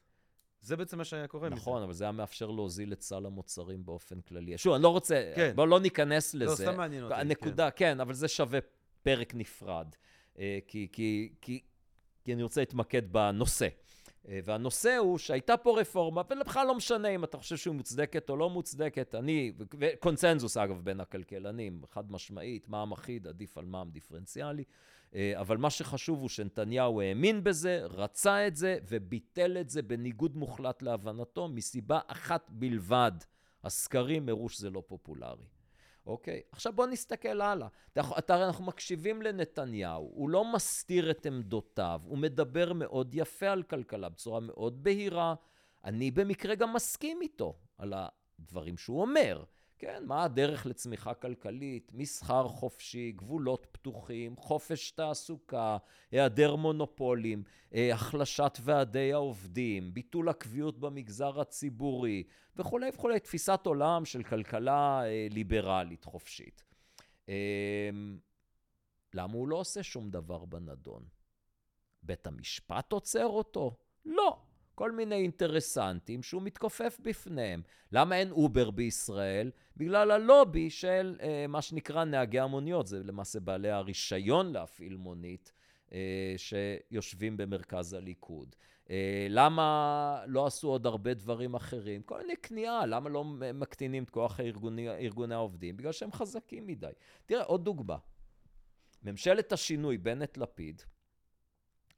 זה בעצם מה שהיה קורה. מזה. נכון, אבל זה היה מאפשר להוזיל את סל המוצרים באופן כללי. שוב, אני לא רוצה, כן. בואו לא ניכנס לא, לזה. סתם מעניין אותי. הנקודה, כן, אבל זה שווה פרק נפרד. אה, כי, כי, כי, כי אני רוצה להתמקד בנושא. אה, והנושא הוא שהייתה פה רפורמה, ובכלל לא משנה אם אתה חושב שהיא מוצדקת או לא מוצדקת. אני, וקונצנזוס אגב בין הכלכלנים, חד משמעית, מע"מ אחיד עדיף על מע"מ דיפרנציאלי. אה, אבל מה שחשוב הוא שנתניהו האמין בזה, רצה את זה, וביטל את זה בניגוד מוחלט להבנתו, מסיבה אחת בלבד. הסקרים הראו שזה לא פופולרי. אוקיי? עכשיו בוא נסתכל הלאה. אתה, אתה, אנחנו מקשיבים לנתניהו, הוא לא מסתיר את עמדותיו, הוא מדבר מאוד יפה על כלכלה, בצורה מאוד בהירה. אני במקרה גם מסכים איתו על הדברים שהוא אומר. כן, מה הדרך לצמיחה כלכלית? מסחר חופשי, גבולות פתוחים, חופש תעסוקה, היעדר מונופולים, אה, החלשת ועדי העובדים, ביטול הקביעות במגזר הציבורי וכולי וכולי, תפיסת עולם של כלכלה אה, ליברלית חופשית. אה, למה הוא לא עושה שום דבר בנדון? בית המשפט עוצר אותו? לא. כל מיני אינטרסנטים שהוא מתכופף בפניהם. למה אין אובר בישראל? בגלל הלובי של אה, מה שנקרא נהגי המוניות, זה למעשה בעלי הרישיון להפעיל מונית, אה, שיושבים במרכז הליכוד. אה, למה לא עשו עוד הרבה דברים אחרים? כל מיני כניעה, למה לא מקטינים את כוח הארגוני, ארגוני העובדים? בגלל שהם חזקים מדי. תראה, עוד דוגמה. ממשלת השינוי, בנט-לפיד,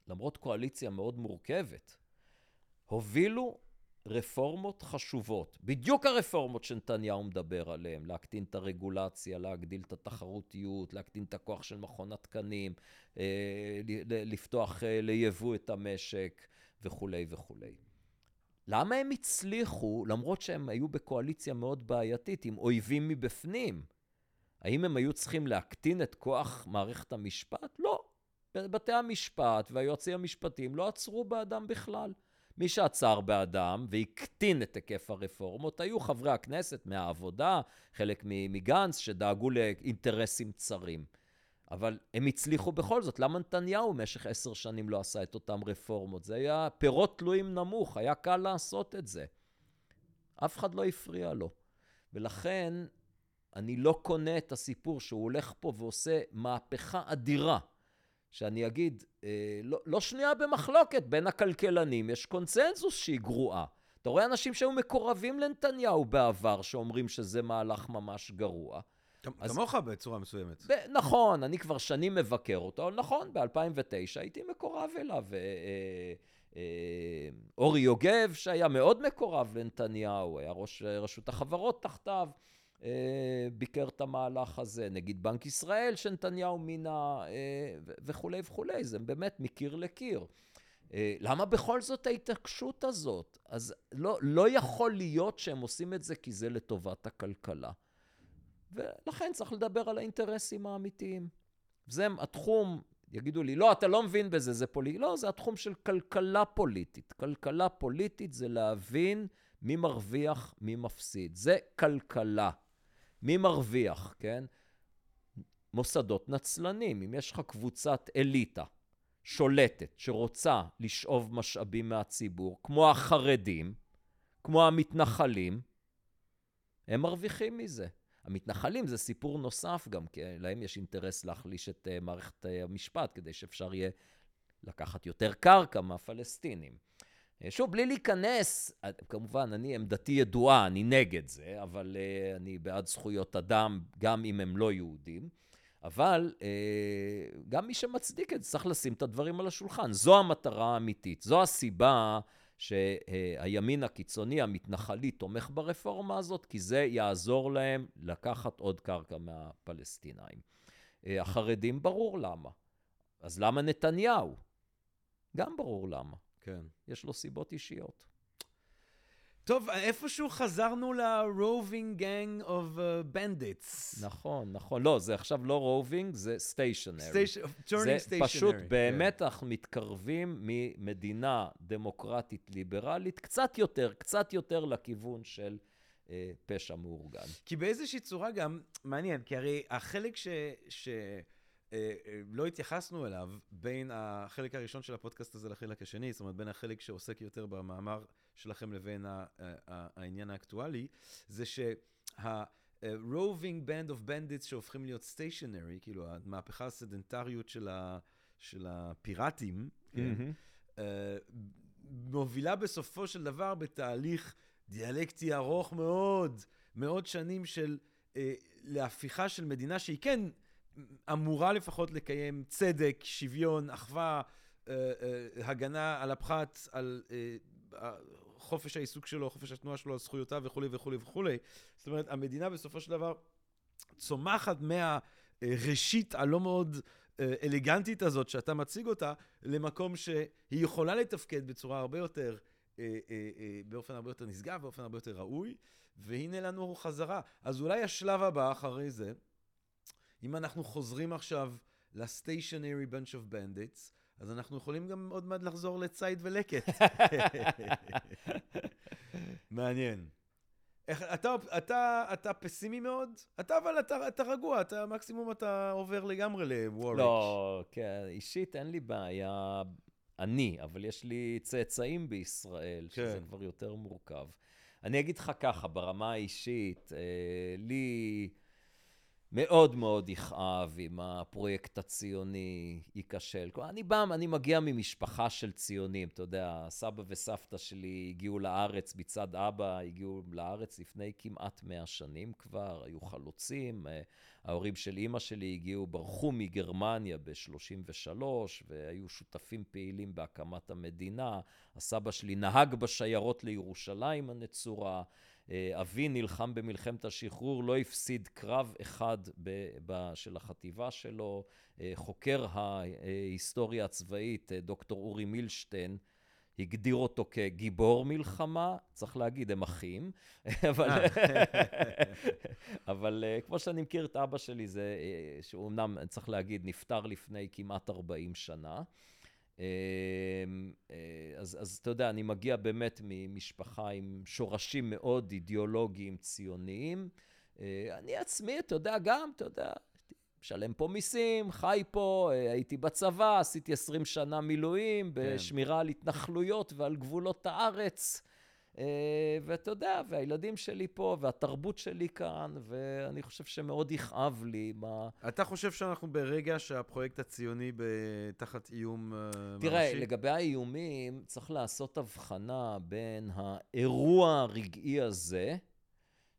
למרות קואליציה מאוד מורכבת, הובילו רפורמות חשובות, בדיוק הרפורמות שנתניהו מדבר עליהן, להקטין את הרגולציה, להגדיל את התחרותיות, להקטין את הכוח של מכון התקנים, אה, לפתוח אה, ליבוא את המשק וכולי וכולי. למה הם הצליחו, למרות שהם היו בקואליציה מאוד בעייתית, עם אויבים מבפנים? האם הם היו צריכים להקטין את כוח מערכת המשפט? לא. בתי המשפט והיועצים המשפטיים לא עצרו באדם בכלל. מי שעצר באדם והקטין את היקף הרפורמות היו חברי הכנסת מהעבודה, חלק מגנץ, שדאגו לאינטרסים צרים. אבל הם הצליחו בכל זאת. למה נתניהו במשך עשר שנים לא עשה את אותן רפורמות? זה היה פירות תלויים נמוך, היה קל לעשות את זה. אף אחד לא הפריע לו. ולכן אני לא קונה את הסיפור שהוא הולך פה ועושה מהפכה אדירה. שאני אגיד, אה, לא, לא שנויה במחלוקת בין הכלכלנים, יש קונצנזוס שהיא גרועה. אתה רואה אנשים שהיו מקורבים לנתניהו בעבר, שאומרים שזה מהלך ממש גרוע. כמוך אז... בצורה מסוימת. ב- נכון, אני כבר שנים מבקר אותו. נכון, ב-2009 הייתי מקורב אליו. אה, אה, אה, אורי יוגב, שהיה מאוד מקורב לנתניהו, היה ראש רשות החברות תחתיו. אה, ביקר את המהלך הזה, נגיד בנק ישראל שנתניהו מינה אה, וכולי וכולי, זה באמת מקיר לקיר. אה, למה בכל זאת ההתעקשות הזאת? אז לא, לא יכול להיות שהם עושים את זה כי זה לטובת הכלכלה. ולכן צריך לדבר על האינטרסים האמיתיים. זה התחום, יגידו לי, לא, אתה לא מבין בזה, זה פוליטי. לא, זה התחום של כלכלה פוליטית. כלכלה פוליטית זה להבין מי מרוויח, מי מפסיד. זה כלכלה. מי מרוויח, כן? מוסדות נצלנים. אם יש לך קבוצת אליטה שולטת, שרוצה לשאוב משאבים מהציבור, כמו החרדים, כמו המתנחלים, הם מרוויחים מזה. המתנחלים זה סיפור נוסף גם, כי להם יש אינטרס להחליש את uh, מערכת uh, המשפט, כדי שאפשר יהיה לקחת יותר קרקע מהפלסטינים. שוב, בלי להיכנס, כמובן, אני, עמדתי ידועה, אני נגד זה, אבל uh, אני בעד זכויות אדם, גם אם הם לא יהודים. אבל uh, גם מי שמצדיק את זה, צריך לשים את הדברים על השולחן. זו המטרה האמיתית. זו הסיבה שהימין הקיצוני, המתנחלי, תומך ברפורמה הזאת, כי זה יעזור להם לקחת עוד קרקע מהפלסטינאים. Uh, החרדים, ברור למה. אז למה נתניהו? גם ברור למה. כן. יש לו סיבות אישיות. טוב, איפשהו חזרנו ל-roving gang of uh, bandits. נכון, נכון. לא, זה עכשיו לא roving, זה stationary. Station, turning זה stationary. פשוט, כן. באמת אנחנו מתקרבים ממדינה דמוקרטית ליברלית, קצת יותר, קצת יותר לכיוון של אה, פשע מאורגן. כי באיזושהי צורה גם, מעניין, כי הרי החלק ש... ש... אה, אה, לא התייחסנו אליו בין החלק הראשון של הפודקאסט הזה לחלק השני, זאת אומרת, בין החלק שעוסק יותר במאמר שלכם לבין העניין האקטואלי, זה שה-roving band of bandits שהופכים להיות stationary, כאילו המהפכה הסדנטריות של, ה, של הפיראטים, mm-hmm. uh, מובילה בסופו של דבר בתהליך דיאלקטי ארוך מאוד, מאות שנים של uh, להפיכה של מדינה שהיא כן... אמורה לפחות לקיים צדק, שוויון, אחווה, אה, אה, הגנה על הפחת, על אה, חופש העיסוק שלו, חופש התנועה שלו, על זכויותיו וכולי וכולי וכולי. זאת אומרת, המדינה בסופו של דבר צומחת מהראשית הלא מאוד אלגנטית הזאת שאתה מציג אותה, למקום שהיא יכולה לתפקד בצורה הרבה יותר, באופן הרבה יותר נשגב, באופן הרבה יותר ראוי, והנה לנו חזרה. אז אולי השלב הבא אחרי זה, אם אנחנו חוזרים עכשיו ל stationary bunch of bandits, אז אנחנו יכולים גם עוד מעט לחזור לציד ולקט. מעניין. איך, אתה, אתה, אתה פסימי מאוד? אתה אבל אתה, אתה רגוע, אתה מקסימום אתה עובר לגמרי לווריק. לא, כן, אישית אין לי בעיה. אני, אבל יש לי צאצאים בישראל, שזה כן. כבר יותר מורכב. אני אגיד לך ככה, ברמה האישית, אה, לי מאוד מאוד יכאב אם הפרויקט הציוני ייכשל. אני בא, אני מגיע ממשפחה של ציונים, אתה יודע, סבא וסבתא שלי הגיעו לארץ מצד אבא, הגיעו לארץ לפני כמעט מאה שנים כבר, היו חלוצים. אה, ההורים של אימא שלי הגיעו, ברחו מגרמניה ב-33, והיו שותפים פעילים בהקמת המדינה. הסבא שלי נהג בשיירות לירושלים הנצורה. אה, אבי נלחם במלחמת השחרור, לא הפסיד קרב אחד ב- של החטיבה שלו. אה, חוקר ההיסטוריה הצבאית, אה, דוקטור אורי מילשטיין, הגדיר אותו כגיבור מלחמה, צריך להגיד, הם אחים, אבל, אבל כמו שאני מכיר את אבא שלי, זה, שהוא אמנם, צריך להגיד, נפטר לפני כמעט 40 שנה. אה, אה, אז, אז אתה יודע, אני מגיע באמת ממשפחה עם שורשים מאוד אידיאולוגיים, ציוניים. אה, אני עצמי, אתה יודע, גם, אתה יודע, משלם פה מיסים, חי פה, אה, הייתי בצבא, עשיתי 20 שנה מילואים בשמירה על התנחלויות ועל גבולות הארץ. אה, ואתה יודע, והילדים שלי פה, והתרבות שלי כאן, ואני חושב שמאוד יכאב לי מה... אתה חושב שאנחנו ברגע שהפרויקט הציוני תחת איום אה, ממשי? תראה, לגבי האיומים, צריך לעשות הבחנה בין האירוע הרגעי הזה,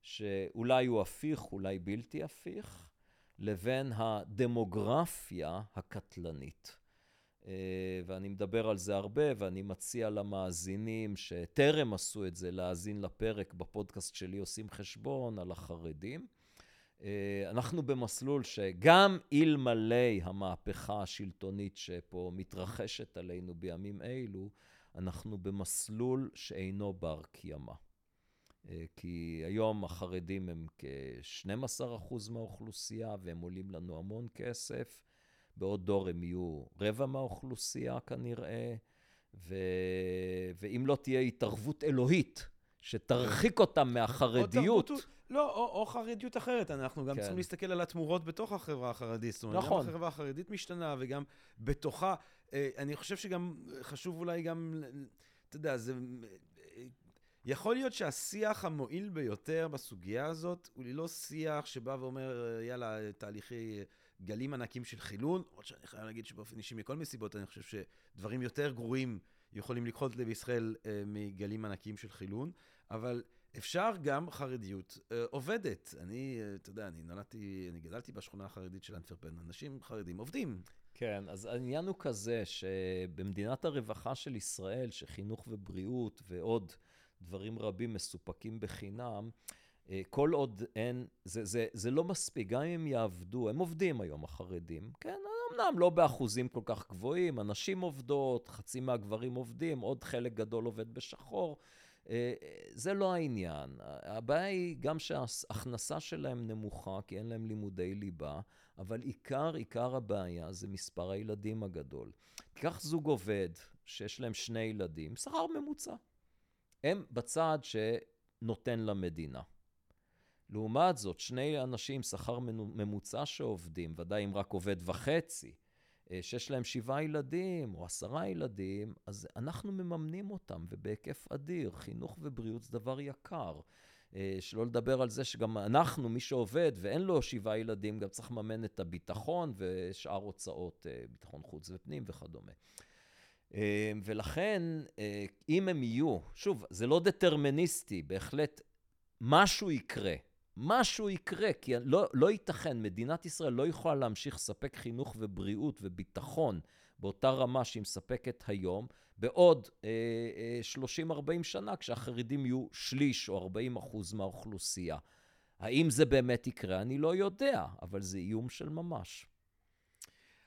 שאולי הוא הפיך, אולי בלתי הפיך, לבין הדמוגרפיה הקטלנית. אה, ואני מדבר על זה הרבה, ואני מציע למאזינים שטרם עשו את זה, להאזין לפרק בפודקאסט שלי עושים חשבון על החרדים. אה, אנחנו במסלול שגם אלמלא המהפכה השלטונית שפה מתרחשת עלינו בימים אלו, אנחנו במסלול שאינו בר קיימא. אה, כי היום החרדים הם כ-12% מהאוכלוסייה והם עולים לנו המון כסף. בעוד דור הם יהיו רבע מהאוכלוסייה כנראה, ו... ואם לא תהיה התערבות אלוהית שתרחיק אותם או מהחרדיות, תרבות- לא, או, או חרדיות אחרת. אנחנו גם כן. צריכים להסתכל על התמורות בתוך החברה החרדית. זאת אומרת, נכון. גם החברה החרדית משתנה, וגם בתוכה, אה, אני חושב שגם חשוב אולי גם, אתה יודע, זה... אה, יכול להיות שהשיח המועיל ביותר בסוגיה הזאת, הוא לא שיח שבא ואומר, יאללה, תהליכי גלים ענקים של חילון, עוד שאני חייב להגיד שבאופן אישי, מכל מיני סיבות, אני חושב שדברים יותר גרועים יכולים לקרות בישראל אה, מגלים ענקים של חילון, אבל אפשר גם חרדיות אה, עובדת. אני, אה, אתה יודע, אני נולדתי, אני גדלתי בשכונה החרדית של אנטוורפן, אנשים חרדים עובדים. כן, אז העניין הוא כזה שבמדינת הרווחה של ישראל, שחינוך ובריאות ועוד דברים רבים מסופקים בחינם, כל עוד אין, זה, זה, זה לא מספיק, גם אם יעבדו, הם עובדים היום, החרדים, כן, אמנם לא באחוזים כל כך גבוהים, הנשים עובדות, חצי מהגברים עובדים, עוד חלק גדול עובד בשחור. אה, זה לא העניין. הבעיה היא גם שההכנסה שלהם נמוכה, כי אין להם לימודי ליבה, אבל עיקר, עיקר הבעיה זה מספר הילדים הגדול. תיקח זוג עובד שיש להם שני ילדים, שכר ממוצע. הם בצד שנותן למדינה. לעומת זאת, שני אנשים, שכר ממוצע שעובדים, ודאי אם רק עובד וחצי, אה, שיש להם שבעה ילדים או עשרה ילדים, אז אנחנו מממנים אותם, ובהיקף אדיר. חינוך ובריאות זה דבר יקר. אה, שלא לדבר על זה שגם אנחנו, מי שעובד ואין לו שבעה ילדים, גם צריך לממן את הביטחון ושאר הוצאות אה, ביטחון חוץ ופנים וכדומה. ולכן, אם הם יהיו, שוב, זה לא דטרמיניסטי, בהחלט משהו יקרה. משהו יקרה, כי לא, לא ייתכן, מדינת ישראל לא יכולה להמשיך לספק חינוך ובריאות וביטחון באותה רמה שהיא מספקת היום, בעוד אה, אה, 30-40 שנה, כשהחרדים יהיו שליש או 40 אחוז מהאוכלוסייה. האם זה באמת יקרה? אני לא יודע, אבל זה איום של ממש.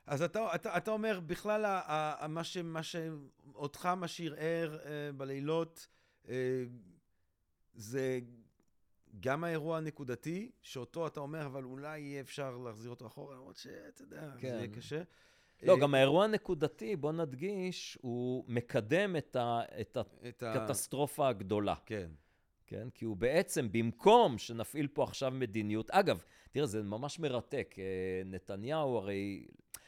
אז אתה, אתה, אתה אומר, בכלל, ה, ה, מה, ש, מה שאותך משאיר ער אה, בלילות, אה, זה גם האירוע הנקודתי, שאותו אתה אומר, אבל אולי יהיה אפשר להחזיר אותו אחורה, למרות שאתה יודע, כן. זה יהיה קשה. לא, אה, גם האירוע הנקודתי, בוא נדגיש, הוא מקדם את, ה, את, את הקטסטרופה ה... הגדולה. כן. כן? כי הוא בעצם, במקום שנפעיל פה עכשיו מדיניות, אגב, תראה, זה ממש מרתק. נתניהו הרי,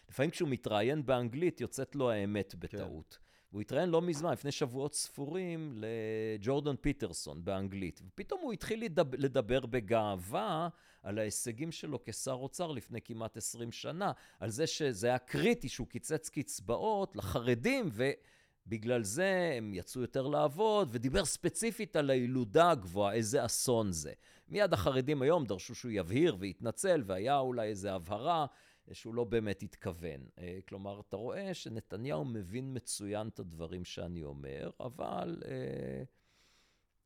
לפעמים כשהוא מתראיין באנגלית, יוצאת לו האמת בטעות. כן. הוא התראיין לא מזמן, לפני שבועות ספורים, לג'ורדון פיטרסון באנגלית. ופתאום הוא התחיל לדבר, לדבר בגאווה על ההישגים שלו כשר אוצר לפני כמעט 20 שנה, על זה שזה היה קריטי שהוא קיצץ קצבאות לחרדים, ובגלל זה הם יצאו יותר לעבוד, ודיבר ספציפית על הילודה הגבוהה, איזה אסון זה. מיד החרדים היום דרשו שהוא יבהיר ויתנצל, והיה אולי איזו הבהרה. שהוא לא באמת התכוון. אה, כלומר, אתה רואה שנתניהו מבין מצוין את הדברים שאני אומר, אבל אה,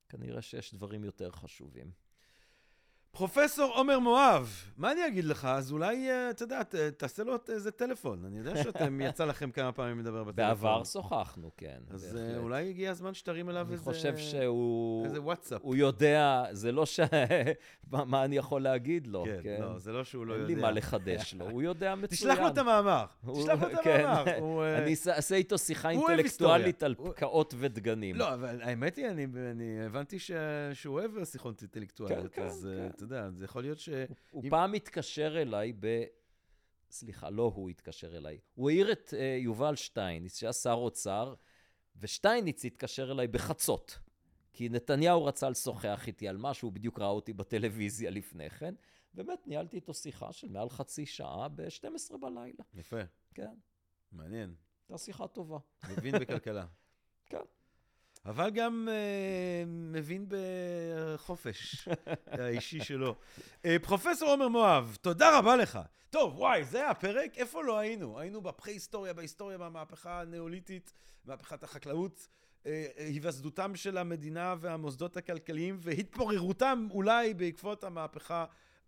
כנראה שיש דברים יותר חשובים. פרופסור עומר מואב, מה אני אגיד לך? אז אולי, אה, אתה יודע, תעשה לו איזה טלפון. אני יודע שאתם, יצא לכם כמה פעמים לדבר בטלפון. בעבר שוחחנו, כן. אז בהחלט. אולי הגיע הזמן שתרים אליו איזה... אני חושב שהוא... איזה וואטסאפ. הוא יודע, זה לא ש... מה, מה אני יכול להגיד לו, כן? כן, לא, זה לא שהוא לא יודע. אין לי מה לחדש לו, הוא יודע מצוין. תשלח לו את המאמר, תשלח לו את כן. המאמר. אני אעשה איתו שיחה אינטלקטואלית על פקעות ודגנים. לא, אבל האמת היא, אני, הבנתי. שהוא אוהב שיחות אינטלקטואליות, כן, אז כן. אתה יודע, זה יכול להיות ש... הוא אם... פעם התקשר אליי ב... סליחה, לא הוא התקשר אליי. הוא העיר את uh, יובל שטייניץ, שהיה שר אוצר, ושטייניץ התקשר אליי בחצות. כי נתניהו רצה לשוחח איתי על משהו, הוא בדיוק ראה אותי בטלוויזיה לפני כן. באמת, ניהלתי איתו שיחה של מעל חצי שעה ב-12 בלילה. יפה. כן. מעניין. הייתה שיחה טובה. מבין בכלכלה. כן. אבל גם uh, מבין בחופש האישי שלו. Uh, פרופסור עומר מואב, תודה רבה לך. טוב, וואי, זה הפרק, איפה לא היינו? היינו בפרה-היסטוריה, בהיסטוריה, במהפכה הנאוליתית, מהפכת החקלאות, uh, היווסדותם של המדינה והמוסדות הכלכליים, והתפוררותם אולי בעקבות המהפכה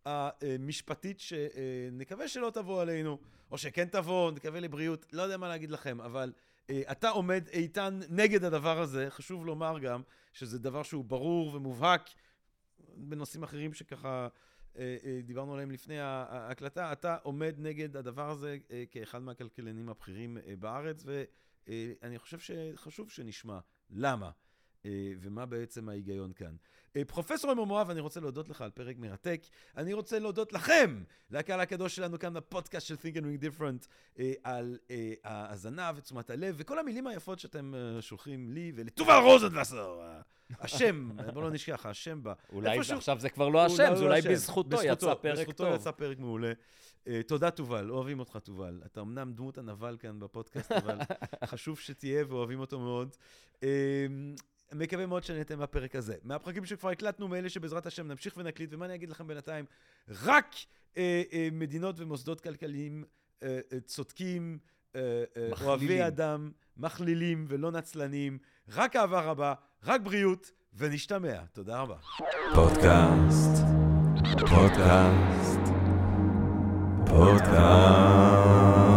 המשפטית, שנקווה שלא תבוא עלינו, או שכן תבוא, נקווה לבריאות, לא יודע מה להגיד לכם, אבל... אה, אתה עומד איתן נגד הדבר הזה, חשוב לומר גם שזה דבר שהוא ברור ומובהק בנושאים אחרים שככה אה, אה, דיברנו עליהם לפני ההקלטה, אתה עומד נגד הדבר הזה כאחד מהכלכלנים הבכירים בארץ, ואני חושב שחשוב שנשמע למה. ומה בעצם ההיגיון כאן. פרופסור עמר מואב, אני רוצה להודות לך על פרק מרתק. אני רוצה להודות לכם, לקהל הקדוש שלנו כאן בפודקאסט של Think and Ring Different, על ההאזנה ותשומת הלב, וכל המילים היפות שאתם שולחים לי ולטובל רוזנבסר. השם, בוא לא נשכח, השם בה. אולי עכשיו זה כבר לא השם, זה אולי בזכותו יצא פרק טוב. בזכותו יצא פרק מעולה. תודה, תובל, אוהבים אותך, תובל. אתה אמנם דמות הנבל כאן בפודקאסט, אבל חשוב שתהיה ואוהבים אותו מאוד. מקווה מאוד שנהנתם מהפרק הזה. מהפרקים שכבר הקלטנו, מאלה שבעזרת השם נמשיך ונקליט, ומה אני אגיד לכם בינתיים? רק אה, אה, מדינות ומוסדות כלכליים אה, אה, צודקים, אה, אה, אוהבי אדם, מכלילים ולא נצלנים, רק אהבה רבה, רק בריאות, ונשתמע. תודה רבה. פודקאסט, פודקאסט, פודקאסט.